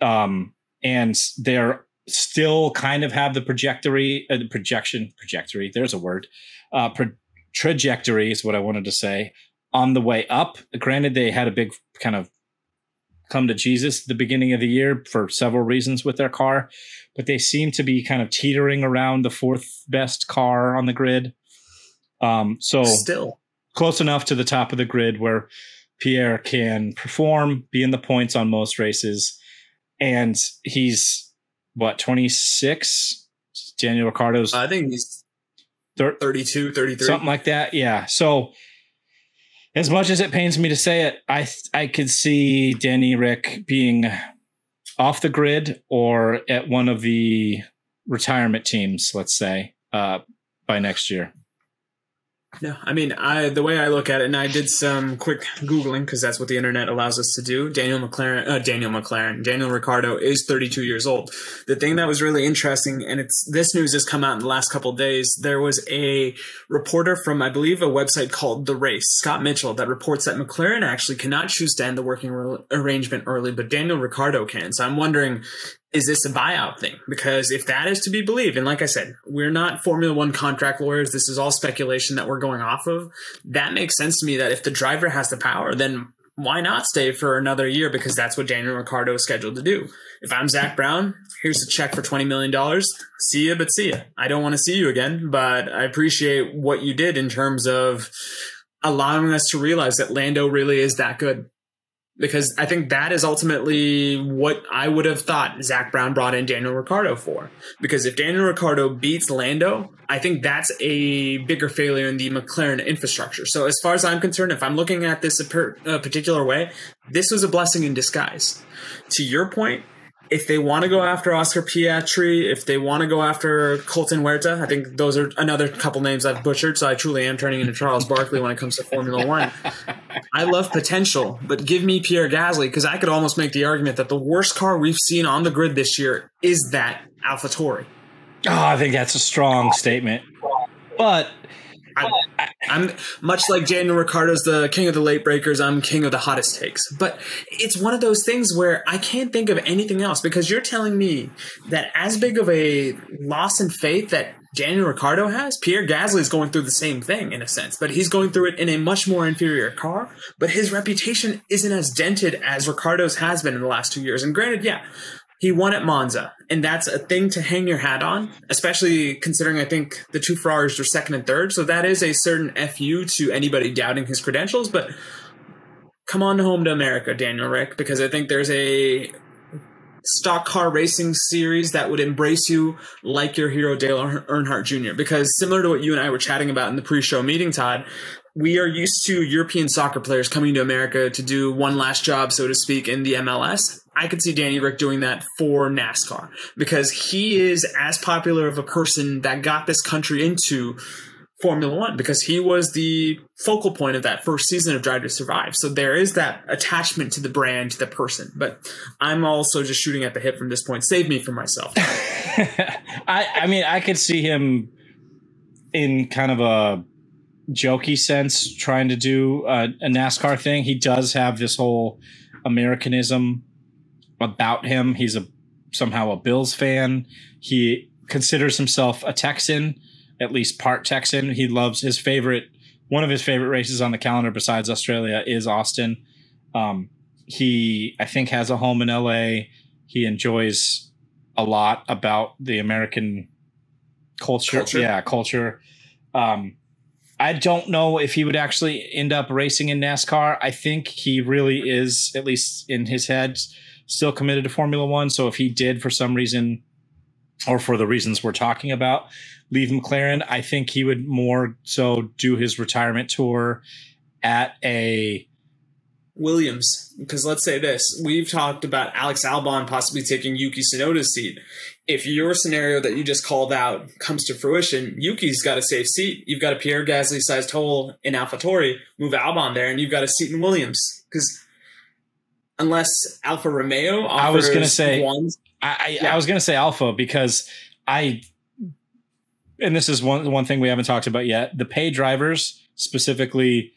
um, and they're still kind of have the trajectory, uh, the projection, trajectory. There's a word. Uh, pro- trajectory is what I wanted to say on the way up. Granted, they had a big kind of come to Jesus at the beginning of the year for several reasons with their car, but they seem to be kind of teetering around the fourth best car on the grid. Um, so still. close enough to the top of the grid where Pierre can perform, be in the points on most races, and he's what 26. Daniel ricciardo's I think he's thir- 32, 33. something like that. Yeah. So as much as it pains me to say it, I I could see Danny Rick being off the grid or at one of the retirement teams, let's say, uh, by next year. No, I mean, I the way I look at it, and I did some quick googling because that's what the internet allows us to do. Daniel McLaren, uh, Daniel McLaren, Daniel Ricciardo is 32 years old. The thing that was really interesting, and it's this news has come out in the last couple days. There was a reporter from, I believe, a website called The Race, Scott Mitchell, that reports that McLaren actually cannot choose to end the working re- arrangement early, but Daniel Ricciardo can. So I'm wondering is this a buyout thing? Because if that is to be believed, and like I said, we're not Formula One contract lawyers, this is all speculation that we're going off of. That makes sense to me that if the driver has the power, then why not stay for another year? Because that's what Daniel Ricciardo is scheduled to do. If I'm Zak Brown, here's a check for $20 million. See ya, but see ya. I don't want to see you again, but I appreciate what you did in terms of allowing us to realize that Lando really is that good because I think that is ultimately what I would have thought Zak Brown brought in Daniel Ricciardo for. Because if Daniel Ricciardo beats Lando, I think that's a bigger failure in the McLaren infrastructure. So, as far as I'm concerned, if I'm looking at this a particular way, this was a blessing in disguise. To your point, if they want to go after Oscar Piastri, if they want to go after Colton Huerta, I think those are another couple names I've butchered. So I truly am turning into Charles Barkley when it comes to Formula One. I love potential, but give me Pierre Gasly because I could almost make the argument that the worst car we've seen on the grid this year is that AlphaTauri. Oh, ah, I think that's a strong statement. But I, I'm much like Daniel Ricciardo's the king of the late breakers. I'm king of the hottest takes. But it's one of those things where I can't think of anything else because you're telling me that as big of a loss in faith that Daniel Ricciardo has, Pierre Gasly is going through the same thing in a sense, but he's going through it in a much more inferior car. But his reputation isn't as dented as Ricciardo's has been in the last two years. And granted, yeah, he won at Monza, and that's a thing to hang your hat on, especially considering I think the two Ferraris were second and third. So that is a certain FU to anybody doubting his credentials. But come on home to America, Daniel Rick, because I think there's a stock car racing series that would embrace you like your hero Dale Earnhardt Jr. Because similar to what you and I were chatting about in the pre-show meeting, Todd, we are used to European soccer players coming to America to do one last job, so to speak, in the MLS. I could see Danny Rick doing that for NASCAR because he is as popular of a person that got this country into Formula One because he was the focal point of that first season of Drive to Survive. So there is that attachment to the brand, to the person. But I'm also just shooting at the hip from this point. Save me from myself. I, I mean, I could see him in kind of a jokey sense trying to do a, a NASCAR thing. He does have this whole Americanism about him. He's a somehow a Bills fan. He considers himself a Texan, at least part Texan. He loves his favorite one of his favorite races on the calendar besides Australia is Austin. Um, he I think has a home in LA. He enjoys a lot about the American culture. Culture. Yeah, culture. Um, I don't know if he would actually end up racing in NASCAR. I think he really is, at least in his head, still committed to Formula One. So if he did for some reason or for the reasons we're talking about, leave McLaren. I think he would more so do his retirement tour at a Williams, because let's say this: we've talked about Alex Albon possibly taking Yuki Tsunoda's seat. If your scenario that you just called out comes to fruition, Yuki's got a safe seat. You've got a Pierre Gasly-sized hole in AlphaTauri. Move Albon there, and you've got a seat in Williams. Because unless Alfa Romeo, I was going to say, one, I, I, yeah. I was going to say Alpha because I, and this is one one thing we haven't talked about yet. The pay drivers, specifically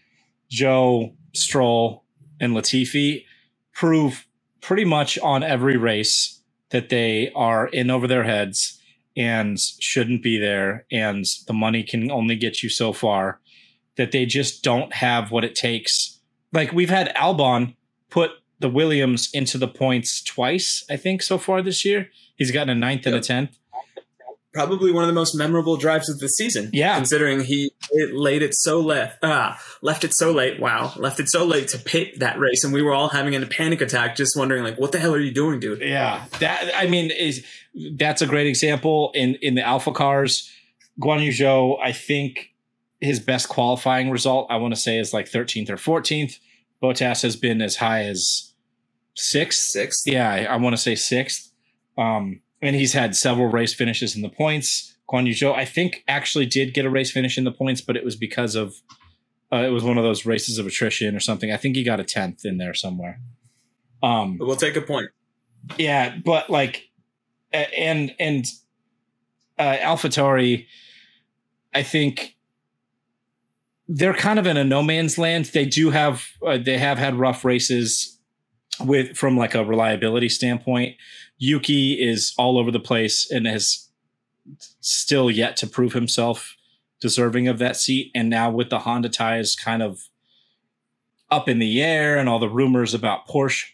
Joe Stroll and Latifi prove pretty much on every race that they are in over their heads and shouldn't be there and the money can only get you so far that they just don't have what it takes. Like we've had albon put the williams into the points twice i think so far this year. He's gotten a ninth yep. and a tenth probably one of the most memorable drives of the season. Yeah, considering he it laid it so left, ah, left it so late. Wow, left it so late to pit that race, and we were all having a panic attack, just wondering like, what the hell are you doing, dude? Yeah, that I mean is that's a great example in in the Alfa cars. Guan Yu Zhou, I think his best qualifying result, I want to say, is like 13th or 14th. Bottas has been as high as sixth. Sixth. Yeah, I, I want to say sixth. Um, and he's had several race finishes in the points. Guan Yu Zhou, I think, actually did get a race finish in the points, but it was because of uh, it was one of those races of attrition or something. I think he got a tenth in there somewhere. Um, we'll take a point. Yeah, but like, and and uh, AlphaTauri, I think they're kind of in a no man's land. They do have uh, they have had rough races with from like a reliability standpoint. Yuki is all over the place and has still yet to prove himself deserving of that seat. And now with the Honda ties kind of up in the air and all the rumors about Porsche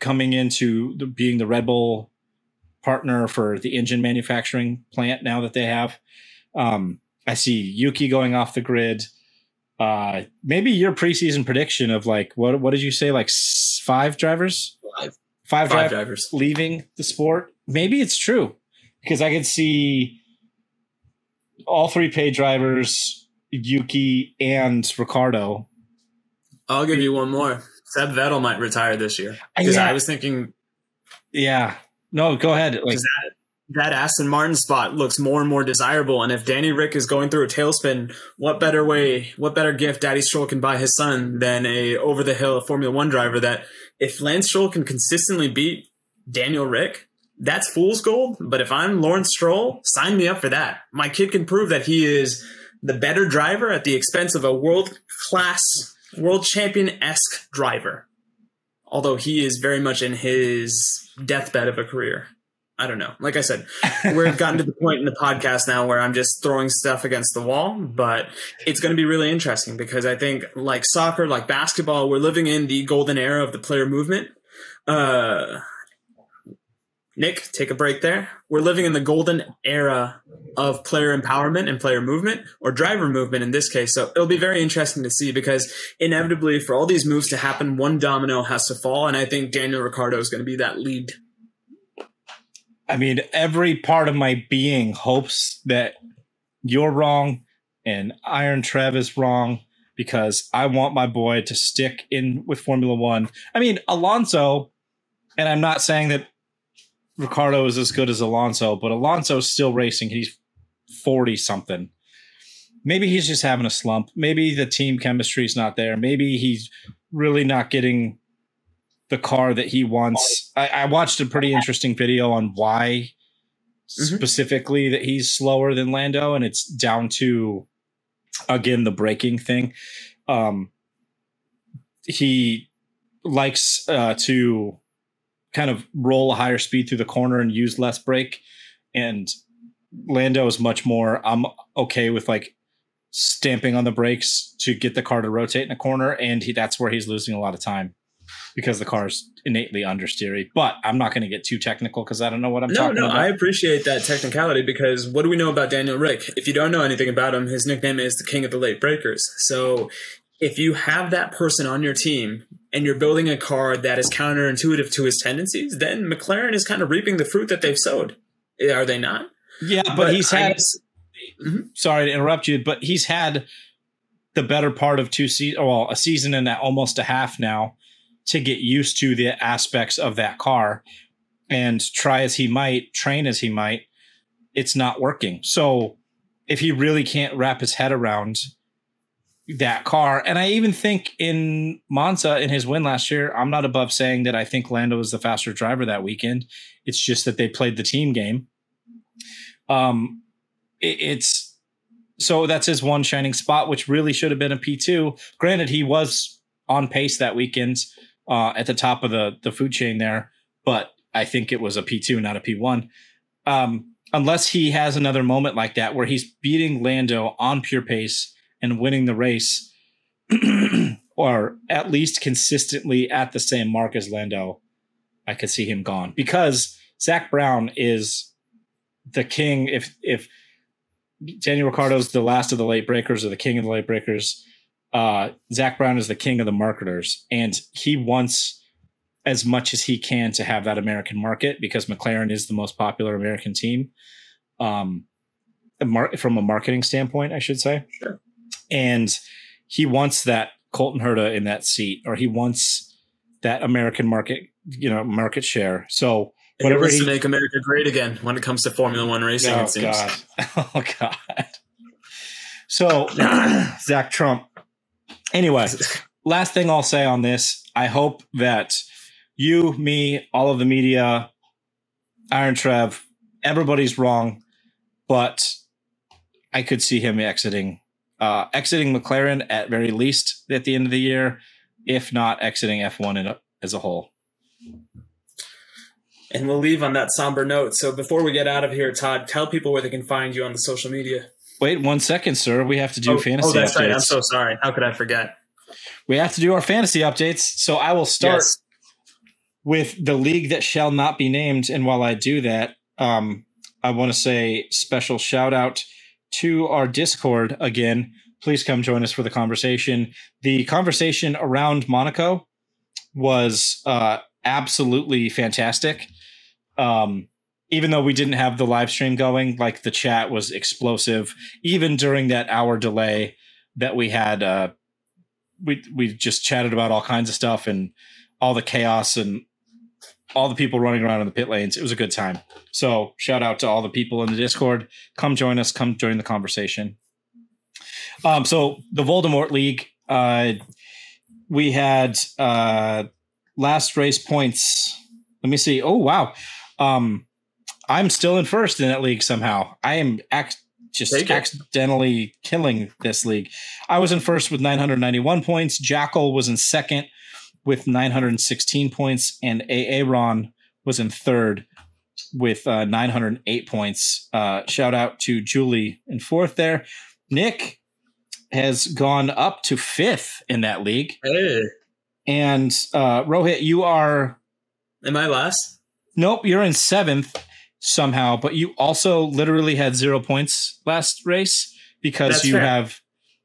coming into the, being the Red Bull partner for the engine manufacturing plant now that they have. Um, I see Yuki going off the grid. Uh, maybe your preseason prediction of like what what did you say like five drivers? Five five, five drivers leaving the sport. Maybe it's true because I could see all three paid drivers, Yuki and Ricciardo. I'll give you one more. Seb Vettel might retire this year uh, because yeah. I was thinking. Yeah. No, go ahead. Like that, that Aston Martin spot looks more and more desirable. And if Danny Rick is going through a tailspin, what better way, what better gift Daddy Stroll can buy his son than a over the hill Formula One driver that if Lance Stroll can consistently beat Daniel Rick, that's fool's gold. But if I'm Lawrence Stroll, sign me up for that. My kid can prove that he is the better driver at the expense of a world class, world champion esque driver. Although he is very much in his deathbed of a career. I don't know. Like I said, we've gotten to the point in the podcast now where I'm just throwing stuff against the wall, but it's going to be really interesting because I think, like soccer, like basketball, we're living in the golden era of the player movement. Uh, Nick, take a break there. We're living in the golden era of player empowerment and player movement, or driver movement in this case. So it'll be very interesting to see because inevitably, for all these moves to happen, one domino has to fall. And I think Daniel Ricciardo is going to be that lead I mean, every part of my being hopes that you're wrong and Iron Trev is wrong because I want my boy to stick in with Formula One. I mean, Alonso, and I'm not saying that Ricciardo is as good as Alonso, but Alonso's still racing. He's 40 something. Maybe he's just having a slump. Maybe the team chemistry is not there. Maybe he's really not getting the car that he wants. I, I watched a pretty interesting video on why mm-hmm. specifically that he's slower than Lando, and it's down to again the braking thing. Um, he likes uh, to kind of roll a higher speed through the corner and use less brake, and Lando is much more. I'm okay with like stamping on the brakes to get the car to rotate in a corner, and he, that's where he's losing a lot of time because the car is innately understeery. But I'm not going to get too technical because I don't know what I'm no, talking no, about. No, I appreciate that technicality because what do we know about Daniel Rick? If you don't know anything about him, his nickname is the King of the Late Breakers. So if you have that person on your team and you're building a car that is counterintuitive to his tendencies, then McLaren is kind of reaping the fruit that they've sowed. Are they not? Yeah, but, But he's had. Mhm. Sorry to interrupt you, but he's had the better part of two seasons, well, a season and almost a half now to get used to the aspects of that car. And try as he might, train as he might, it's not working. So if he really can't wrap his head around that car, and I even think in Monza in his win last year, I'm not above saying that I think Lando was the faster driver that weekend. It's just that they played the team game. Um, it- it's so that's his one shining spot, which really should have been a P2. Granted, he was on pace that weekend uh, at the top of the the food chain there, but I think it was a P2, not a P1. Um, unless he has another moment like that where he's beating Lando on pure pace and winning the race, or at least consistently at the same mark as Lando, I could see him gone because Zak Brown is the king. If if Daniel Ricciardo's the last of the late breakers or the king of the late breakers, uh, Zak Brown is the king of the marketers, and he wants as much as he can to have that American market because McLaren is the most popular American team. Um, from a marketing standpoint, I should say. Sure. And he wants that Colton Herta in that seat, or he wants that American market, you know, market share. So He whatever he to make America great again when it comes to Formula One racing. Oh it seems. God! Oh God! So Zach Trump. Anyway, last thing I'll say on this: I hope that you, me, all of the media, Iron Trev, everybody's wrong, but I could see him exiting, uh, exiting McLaren at very least at the end of the year, if not exiting F1 in a, as a whole. And we'll leave on that somber note. So before we get out of here, Todd, tell people where they can find you on the social media. Wait one second, sir. We have to do oh, fantasy oh, that's updates. right. I'm so sorry. How could I forget? we have to do our fantasy updates. So I will start Yes. with the league that shall not be named. And while I do that, um, I want to say special shout out to our Discord again. Please come join us for the conversation. The conversation around Monaco was uh, absolutely fantastic. Um, even though we didn't have the live stream going, like the chat was explosive. Even during that hour delay that we had, uh, we we just chatted about all kinds of stuff and all the chaos and all the people running around in the pit lanes. It was a good time. So shout out to all the people in the Discord. Come join us. Come join the conversation. Um, so the Voldemort League, uh, we had uh, last race points. Let me see. Oh wow, um, I'm still in first in that league somehow. I am ac- just accidentally killing this league. I was in first with 991 points. Jackal was in second with 916 points, and Aaron was in third with uh, 908 points. Uh, shout out to Julie in fourth there. Nick has gone up to fifth in that league, Hey, and uh, Rohit, you are am I last? nope, you're in seventh somehow, but you also literally had zero points last race because That's you fair. have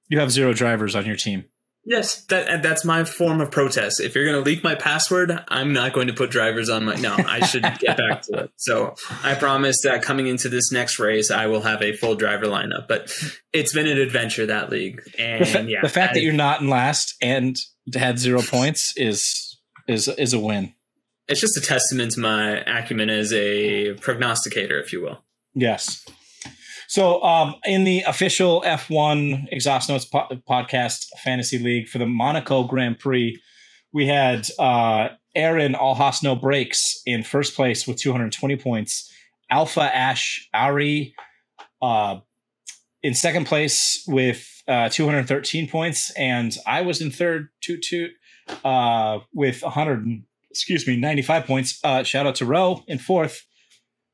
you have zero drivers on your team. Yes, that and that's my form of protest. If you're going to leak my password, I'm not going to put drivers on my. No, I should get back to it. So I promise that coming into this next race, I will have a full driver lineup. But it's been an adventure that league, and The, fa- yeah, the fact I- that you're not in last and had zero points is is is a win. It's just a testament to my acumen as a prognosticator, if you will. Yes. So, um, in the official F1 Exhaust Notes po- podcast fantasy league for the Monaco Grand Prix, we had uh, Aaron Alhas No Breaks in first place with 220 points. Alpha Ash Ari uh, in second place with uh, 213 points, and I was in third, toot toot, uh, with 100. Excuse me, 95 points. Uh, shout out to Rowe in fourth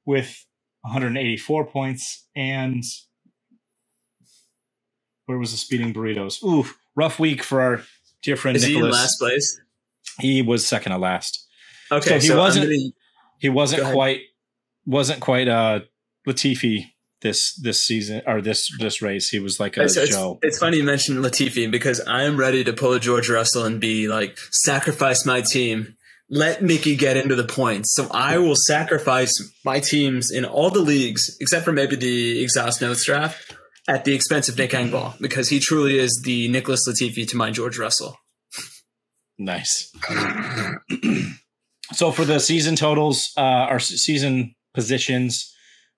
with 184 points. And where was the speeding burritos? Ooh, rough week for our dear friend Is he in Nicholas. last place? He was second to last. Okay, So he I'm wasn't- gonna- He wasn't quite wasn't quite uh Latifi this this season or this this race. He was like a It's, it's, Joe. it's funny you mentioned Latifi because I am ready to pull a George Russell and be like sacrifice my team let Mickey get into the points. So I will sacrifice my teams in all the leagues, except for maybe the exhaust notes draft, at the expense of Nick Engvall, because he truly is the Nicholas Latifi to my George Russell. Nice. so for the season totals, uh, our season positions,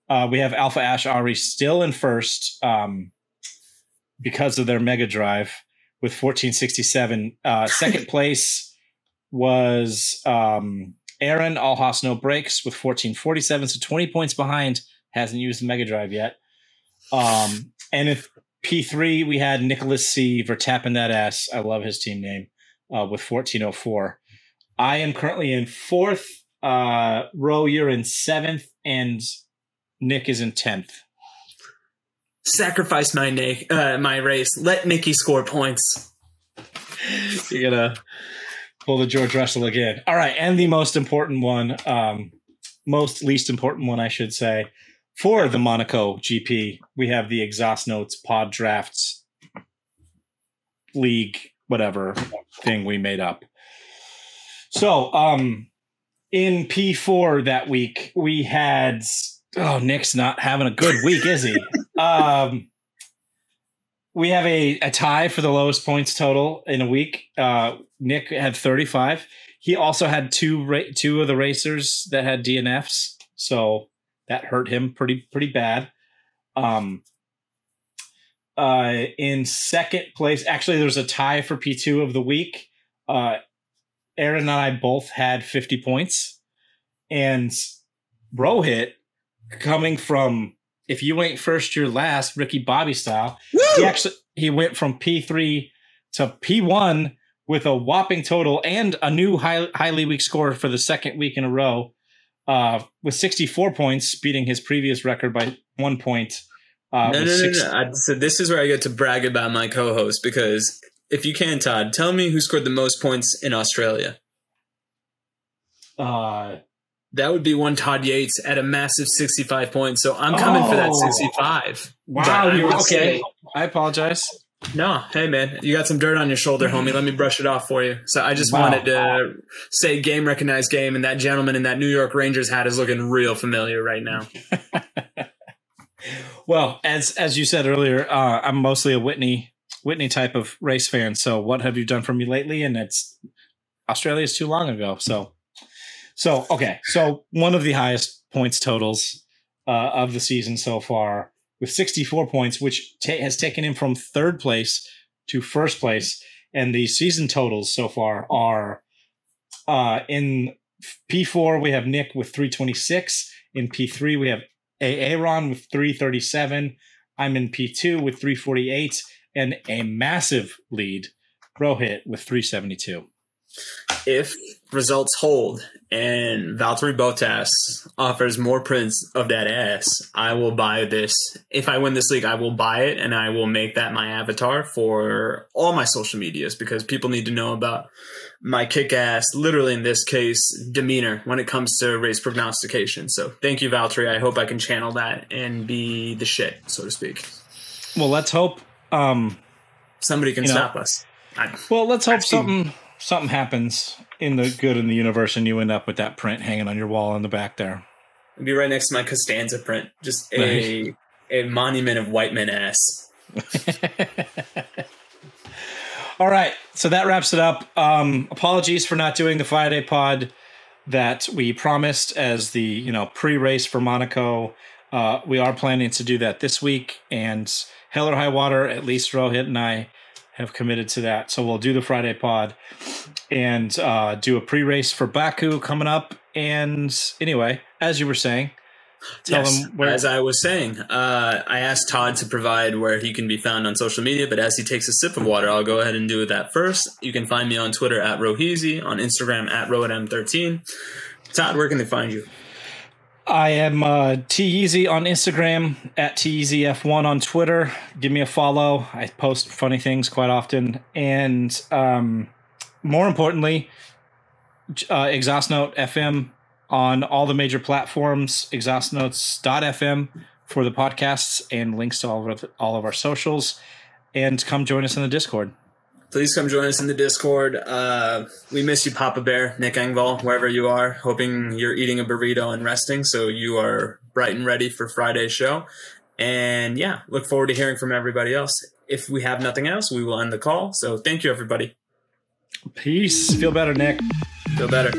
uh, we have Alpha Ash Ari still in first um, because of their Mega Drive with 1467. Uh, second place was um, Aaron All Hoss No Breaks with 1447, so 20 points behind. Hasn't used the Mega Drive yet. Um, and if P3, we had Nicholas C. Vertapping that ass. I love his team name uh, with 1404. I am currently in fourth. Uh, Row, you're in seventh, and Nick is in tenth. Sacrifice my Nick, uh, my race. Let Nicky score points. You're gonna pull the George Russell again. All right, and the most important one, um, most least important one, I should say, for the Monaco GP, we have the Exhaust Notes Pod Drafts League, whatever thing we made up. So, um, in P4 that week, we had oh, Nick's not having a good week, is he? um, we have a, a tie for the lowest points total in a week. Uh, Nick had 35. He also had two ra- two of the racers that had DNFs, so that hurt him pretty pretty bad. Um, uh, in second place, actually, there's a tie for P2 of the week. Uh, Aaron and I both had 50 points, and Rohit coming from if you ain't first, you're last, Ricky Bobby style. Woo! He actually he went from P3 to P1 with a whopping total and a new high, highly weak score for the second week in a row, uh, with 64 points, beating his previous record by one point. Uh, no, no, no, no, no. So this is where I get to brag about my co-host because if you can, Todd, tell me who scored the most points in Australia. Uh, that would be one Todd Yates at a massive 65 points. So I'm coming oh, for that 65. Wow. You're okay. Say, I apologize. No, hey man, you got some dirt on your shoulder, homie. Let me brush it off for you. So I just wow. wanted to say game recognized game, and that gentleman in that New York Rangers hat is looking real familiar right now. well, as as you said earlier, uh, I'm mostly a Whitney Whitney type of race fan. So what have you done for me lately? And it's Australia's too long ago. So so okay, so one of the highest points totals uh, of the season so far with 64 points, which has taken him from third place to first place. And the season totals so far are uh, in P4, we have Nick with 326. In P3, we have Aaron with 337. I'm in P2 with 348 and a massive lead, Rohit with 372 if results hold and Valtteri Bottas offers more prints of that ass, I will buy this. If I win this league, I will buy it and I will make that my avatar for all my social medias because people need to know about my kick ass, literally in this case, demeanor when it comes to race prognostication. So thank you, Valtteri. I hope I can channel that and be the shit, so to speak. Well, let's hope um, somebody can stop know, us. I, well, let's hope I've something. Seen, something happens in the good in the universe and you end up with that print hanging on your wall in the back there. It'd be right next to my Costanza print. Just a right. a monument of white men ass. All right. So that wraps it up. Um, apologies for not doing the Friday pod that we promised as the, you know, pre-race for Monaco. Uh, we are planning to do that this week and hell or high water, at least Rohit and I have committed to that. So we'll do the Friday pod and uh, do a pre race for Baku coming up. And anyway, as you were saying, tell yes, them where. As I was saying, uh, I asked Todd to provide where he can be found on social media, but as he takes a sip of water, I'll go ahead and do that first. You can find me on Twitter at Roheezy, on Instagram at RoadM13. Todd, where can they find you? I am uh, T Easy on Instagram at TEasyF1 on Twitter. Give me a follow. I post funny things quite often. And um, more importantly, uh, Exhaust Note FM on all the major platforms, exhaustnotes.fm for the podcasts and links to all of, all of our socials. And come join us in the Discord. Please come join us in the Discord. Uh, we miss you, Papa Bear, Nick Engvall, wherever you are. Hoping you're eating a burrito and resting, so you are bright and ready for Friday's show. And yeah, look forward to hearing from everybody else. If we have nothing else, we will end the call. So thank you, everybody. Peace. Feel better, Nick. Feel better.